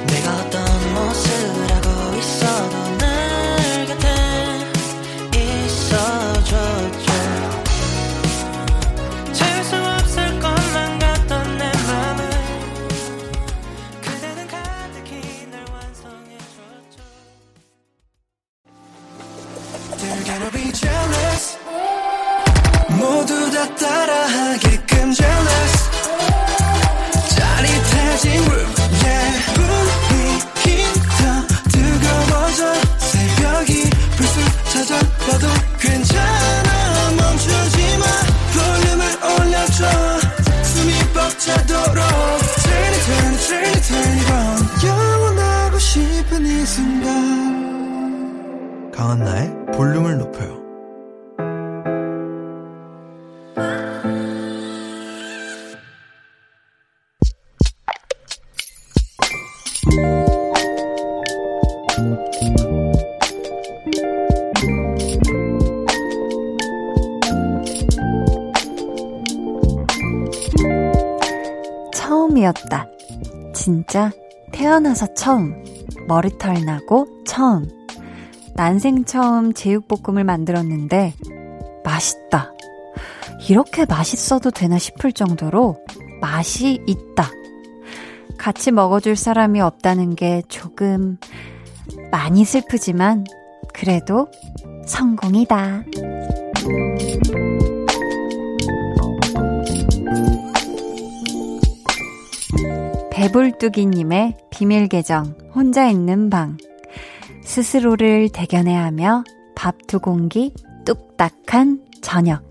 내가 어떤 무엇 처음. 머리털 나고 처음. 난생 처음 제육볶음을 만들었는데 맛있다. 이렇게 맛있어도 되나 싶을 정도로 맛이 있다. 같이 먹어줄 사람이 없다는 게 조금 많이 슬프지만 그래도 성공이다. 배불뚝이님의 비밀 계정, 혼자 있는 방. 스스로를 대견해 하며 밥 두 공기 뚝딱한 저녁.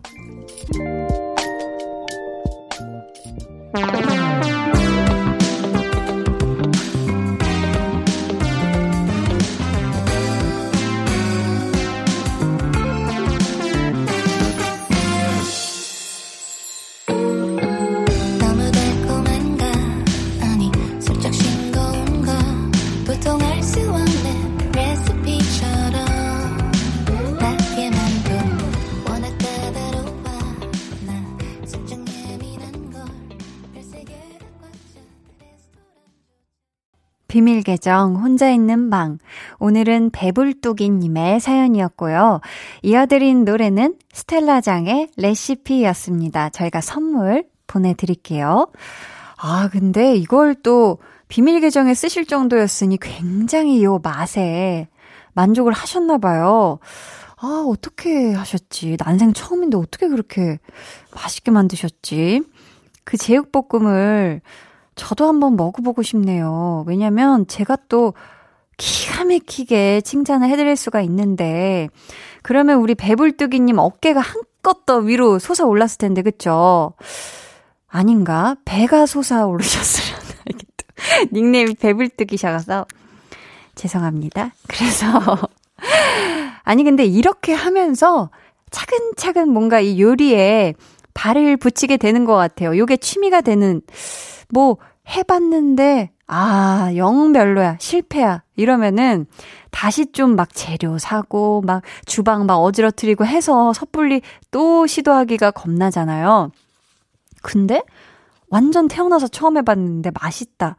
비밀 계정 혼자 있는 방. 오늘은 배불뚝이님의 사연이었고요. 이어드린 노래는 스텔라장의 레시피였습니다. 저희가 선물 보내드릴게요. 아, 근데 이걸 또 비밀 계정에 쓰실 정도였으니 굉장히 요 맛에 만족을 하셨나봐요. 아, 어떻게 하셨지? 난생 처음인데 어떻게 그렇게 맛있게 만드셨지? 그 제육볶음을 저도 한번 먹어보고 싶네요. 왜냐면 제가 또 기가 막히게 칭찬을 해드릴 수가 있는데, 그러면 우리 배불뚝이님 어깨가 한껏 더 위로 솟아올랐을 텐데, 그쵸? 아닌가? 배가 솟아오르셨으려나? 닉네임이 배불뚝이셔서. 죄송합니다. 그래서. 아니, 근데 이렇게 하면서 차근차근 뭔가 이 요리에 발을 붙이게 되는 것 같아요. 요게 취미가 되는, 뭐, 해봤는데, 아, 영 별로야, 실패야. 이러면은 다시 좀 막 재료 사고, 막 주방 막 어지러뜨리고 해서 섣불리 또 시도하기가 겁나잖아요. 근데 완전 태어나서 처음 해봤는데 맛있다.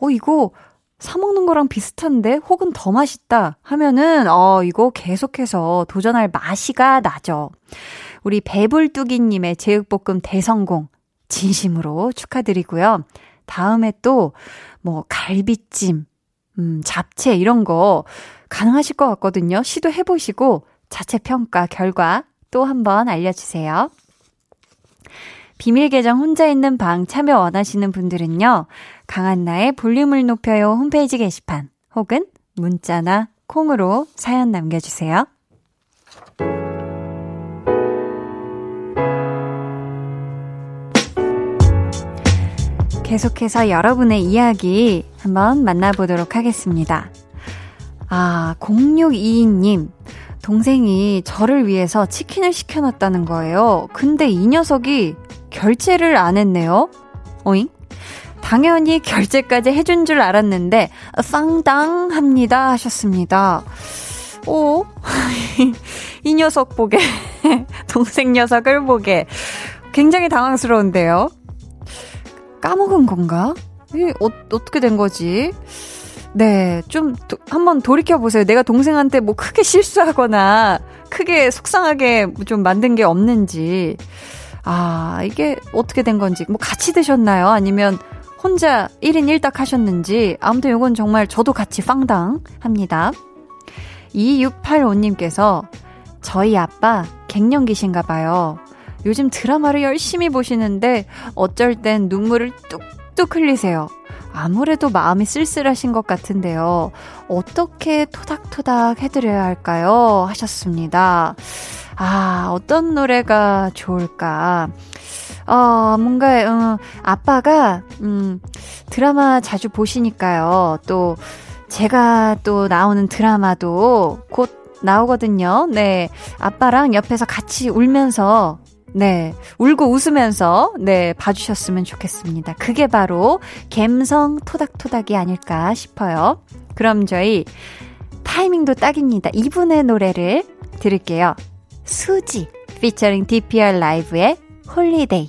어, 이거 사먹는 거랑 비슷한데 혹은 더 맛있다 하면은 어 이거 계속해서 도전할 맛이가 나죠. 우리 배불뚝이님의 제육볶음 대성공 진심으로 축하드리고요. 다음에 또 뭐 갈비찜, 음 잡채 이런 거 가능하실 것 같거든요. 시도해 보시고 자체 평가 결과 또 한번 알려주세요. 비밀 계정 혼자 있는 방 참여 원하시는 분들은요. 강한나의 볼륨을 높여요 홈페이지 게시판 혹은 문자나 콩으로 사연 남겨주세요. 계속해서 여러분의 이야기 한번 만나보도록 하겠습니다. 아, 0622님. 동생이 저를 위해서 치킨을 시켜놨다는 거예요. 근데 이 녀석이 결제를 안 했네요. 어잉? 당연히 결제까지 해준 줄 알았는데, 쌍당 합니다. 하셨습니다. 오, 이 녀석 보게, 동생 녀석을 보게, 굉장히 당황스러운데요. 까먹은 건가? 이 어, 어떻게 된 거지? 네, 좀 도, 한번 돌이켜 보세요. 내가 동생한테 뭐 크게 실수하거나 크게 속상하게 좀 만든 게 없는지. 아, 이게 어떻게 된 건지. 뭐 같이 드셨나요? 아니면 혼자 1인 1닭 하셨는지. 아무튼 이건 정말 저도 같이 빵당 합니다. 2685님께서 저희 아빠 갱년기신가 봐요. 요즘 드라마를 열심히 보시는데 어쩔 땐 눈물을 뚝뚝 흘리세요. 아무래도 마음이 쓸쓸하신 것 같은데요. 어떻게 토닥토닥 해드려야 할까요? 하셨습니다. 아, 어떤 노래가 좋을까? 어, 뭔가, 어, 아빠가, 음, 드라마 자주 보시니까요. 또, 제가 또 나오는 드라마도 곧 나오거든요. 네. 아빠랑 옆에서 같이 울면서 네. 울고 웃으면서, 네, 봐주셨으면 좋겠습니다. 그게 바로 갬성 토닥토닥이 아닐까 싶어요. 그럼 저희 타이밍도 딱입니다. 이분의 노래를 들을게요. 수지, 피처링 DPR 라이브의 Holiday.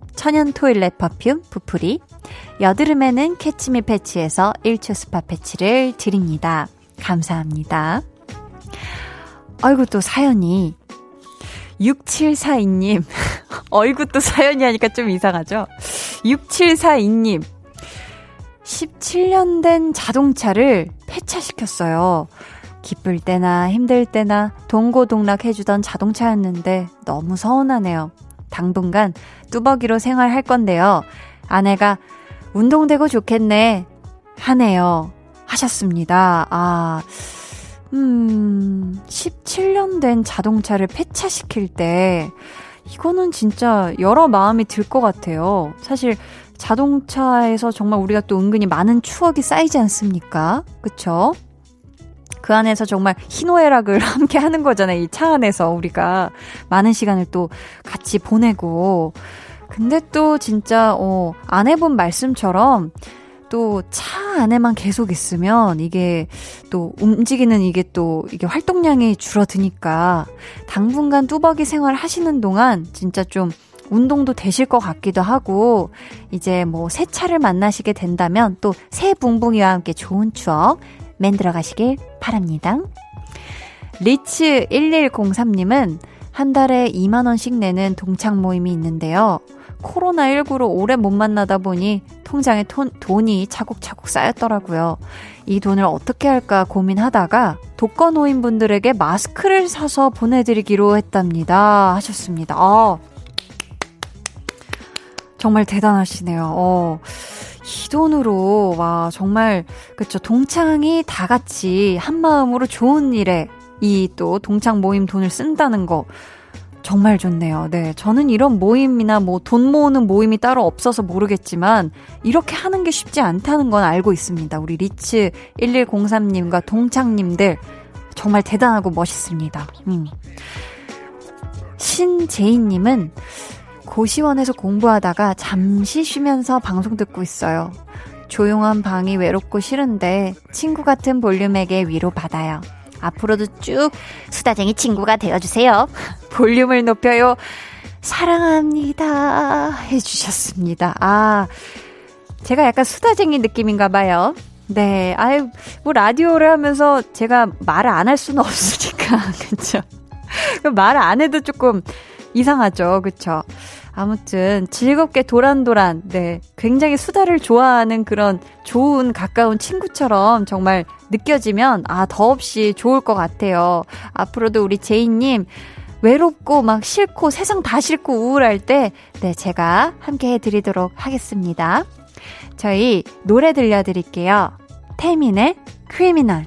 천연 toilet perfume 부풀이 여드름에는 캐치미 패치에서 1초 스파 패치를 드립니다. 감사합니다. 아이고 또 사연이 6742님 어이구 또 사연이 하니까 좀 이상하죠? 6742님 17년 된 자동차를 폐차시켰어요. 기쁠 때나 힘들 때나 동고동락 해주던 자동차였는데 너무 서운하네요. 당분간 뚜벅이로 생활할 건데요. 아내가 운동되고 좋겠네. 하네요. 하셨습니다. 아, 음, 17년 된 자동차를 폐차시킬 때, 이거는 진짜 여러 마음이 들 것 같아요. 사실 자동차에서 정말 우리가 또 은근히 많은 추억이 쌓이지 않습니까? 그쵸? 그 안에서 정말 희노애락을 함께 하는 거잖아요. 이 차 안에서 우리가 많은 시간을 또 같이 보내고. 근데 또 진짜, 어, 아내분 말씀처럼 또 차 안에만 계속 있으면 이게 또 움직이는 이게 또 이게 활동량이 줄어드니까 당분간 뚜벅이 생활 하시는 동안 진짜 좀 운동도 되실 것 같기도 하고 이제 뭐 새 차를 만나시게 된다면 또 새 붕붕이와 함께 좋은 추억 만들어 가시길 바랍니다. 리츠 1103님은 한 달에 2만원씩 내는 동창 모임이 있는데요. 코로나19로 오래 못 만나다 보니 통장에 돈, 돈이 차곡차곡 쌓였더라고요. 이 돈을 어떻게 할까 고민하다가 독거노인 분들에게 마스크를 사서 보내드리기로 했답니다. 하셨습니다. 아, 정말 대단하시네요. 어. 이 돈으로 와 정말 그쵸 동창이 다 같이 한 마음으로 좋은 일에 이 또 동창 모임 돈을 쓴다는 거 정말 좋네요. 네. 저는 이런 모임이나 뭐 돈 모으는 모임이 따로 없어서 모르겠지만 이렇게 하는 게 쉽지 않다는 건 알고 있습니다. 우리 리츠 1103님과 동창님들 정말 대단하고 멋있습니다. 음. 신재인님은 고시원에서 공부하다가 잠시 쉬면서 방송 듣고 있어요. 조용한 방이 외롭고 싫은데 친구 같은 볼륨에게 위로받아요. 앞으로도 쭉 수다쟁이 친구가 되어주세요. 볼륨을 높여요. 사랑합니다. 해주셨습니다. 아, 제가 약간 수다쟁이 느낌인가 봐요. 네, 아유, 뭐 라디오를 하면서 제가 말을 안 할 수는 없으니까, 그쵸? 말을 안 해도 조금 이상하죠, 그쵸? 아무튼 즐겁게 도란도란, 네, 굉장히 수다를 좋아하는 그런 좋은 가까운 친구처럼 정말 느껴지면 아 더없이 좋을 것 같아요. 앞으로도 우리 제이님 외롭고 막 싫고 세상 다 싫고 우울할 때, 네, 제가 함께 해드리도록 하겠습니다. 저희 노래 들려드릴게요. 태민의 크리미널.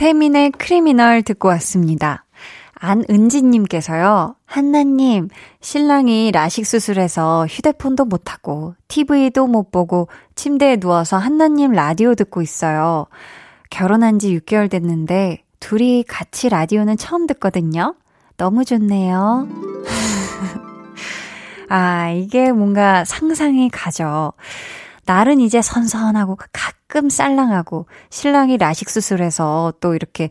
태민의 크리미널 듣고 왔습니다. 안은지님께서요, 한나님, 신랑이 라식 수술해서 휴대폰도 못하고, TV도 못 보고, 침대에 누워서 한나님 라디오 듣고 있어요. 결혼한 지 6개월 됐는데, 둘이 같이 라디오는 처음 듣거든요. 너무 좋네요. 아, 이게 뭔가 상상이 가죠. 날은 이제 선선하고 가끔 쌀랑하고 신랑이 라식 수술해서 또 이렇게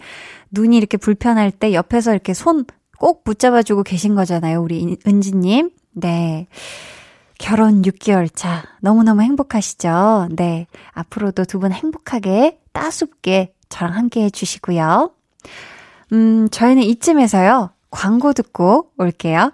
눈이 이렇게 불편할 때 옆에서 이렇게 손 꼭 붙잡아주고 계신 거잖아요. 우리 은지님. 네. 결혼 6개월 차. 너무너무 행복하시죠? 네. 앞으로도 두 분 행복하게 따숩게 저랑 함께 해주시고요. 음, 저희는 이쯤에서요. 광고 듣고 올게요.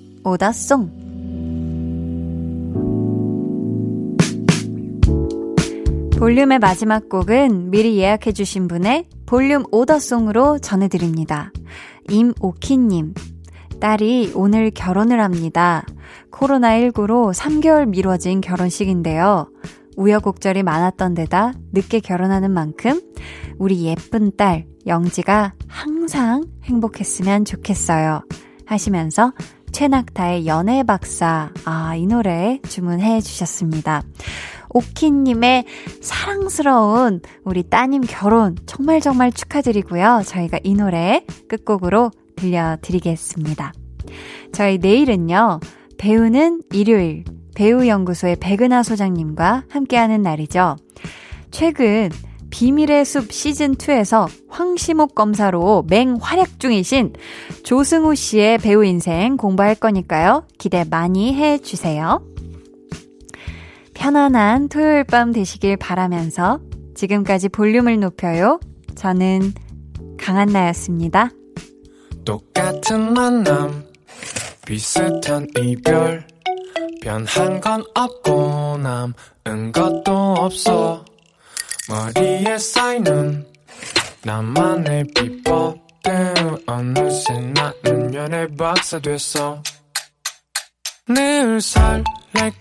오더송. 볼륨의 마지막 곡은 미리 예약해주신 분의 볼륨 오더송으로 전해드립니다. 임오키님, 딸이 오늘 결혼을 합니다. 코로나19로 3개월 미뤄진 결혼식인데요. 우여곡절이 많았던 데다 늦게 결혼하는 만큼 우리 예쁜 딸 영지가 항상 행복했으면 좋겠어요. 하시면서 최낙타의 연애 박사, 아, 이 노래 주문해 주셨습니다. 오키님의 사랑스러운 우리 따님 결혼 정말 정말 축하드리고요. 저희가 이 노래 끝곡으로 들려드리겠습니다. 저희 내일은요, 배우는 일요일, 배우연구소의 백은하 소장님과 함께하는 날이죠. 최근 비밀의 숲 시즌2에서 황시목 검사로 맹활약 중이신 조승우 씨의 배우 인생 공부할 거니까요. 기대 많이 해 주세요. 편안한 토요일 밤 되시길 바라면서 지금까지 볼륨을 높여요. 저는 강한나였습니다. 똑같은 만남 비슷한 이별 변한 건 없고 남은 것도 없어 머리에 쌓이는 나만의 비법들 어느새 나는 연애 박사 됐어. 늘 설렐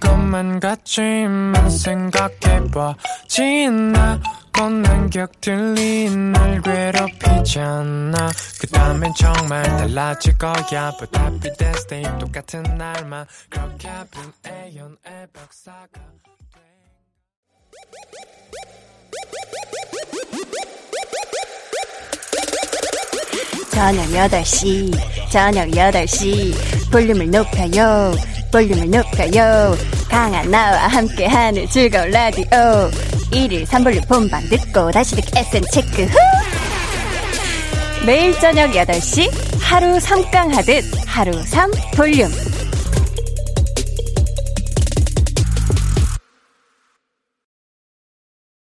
것만 같지만 생각해봐. 지나고 난 격들이 날 괴롭히잖아. 그 다음엔 정말 달라질 거야. But happy days day 똑같은 날만. 그렇게 빈 애연애 박사가 저녁 8시, 저녁 8시, 볼륨을 높여요, 볼륨을 높여요. 강한 나와 함께하는 즐거운 라디오. 1일 3볼륨 본방 듣고 다시 듣기 SN 체크 후! 매일 저녁 8시, 하루 3강 하듯 하루 3 볼륨.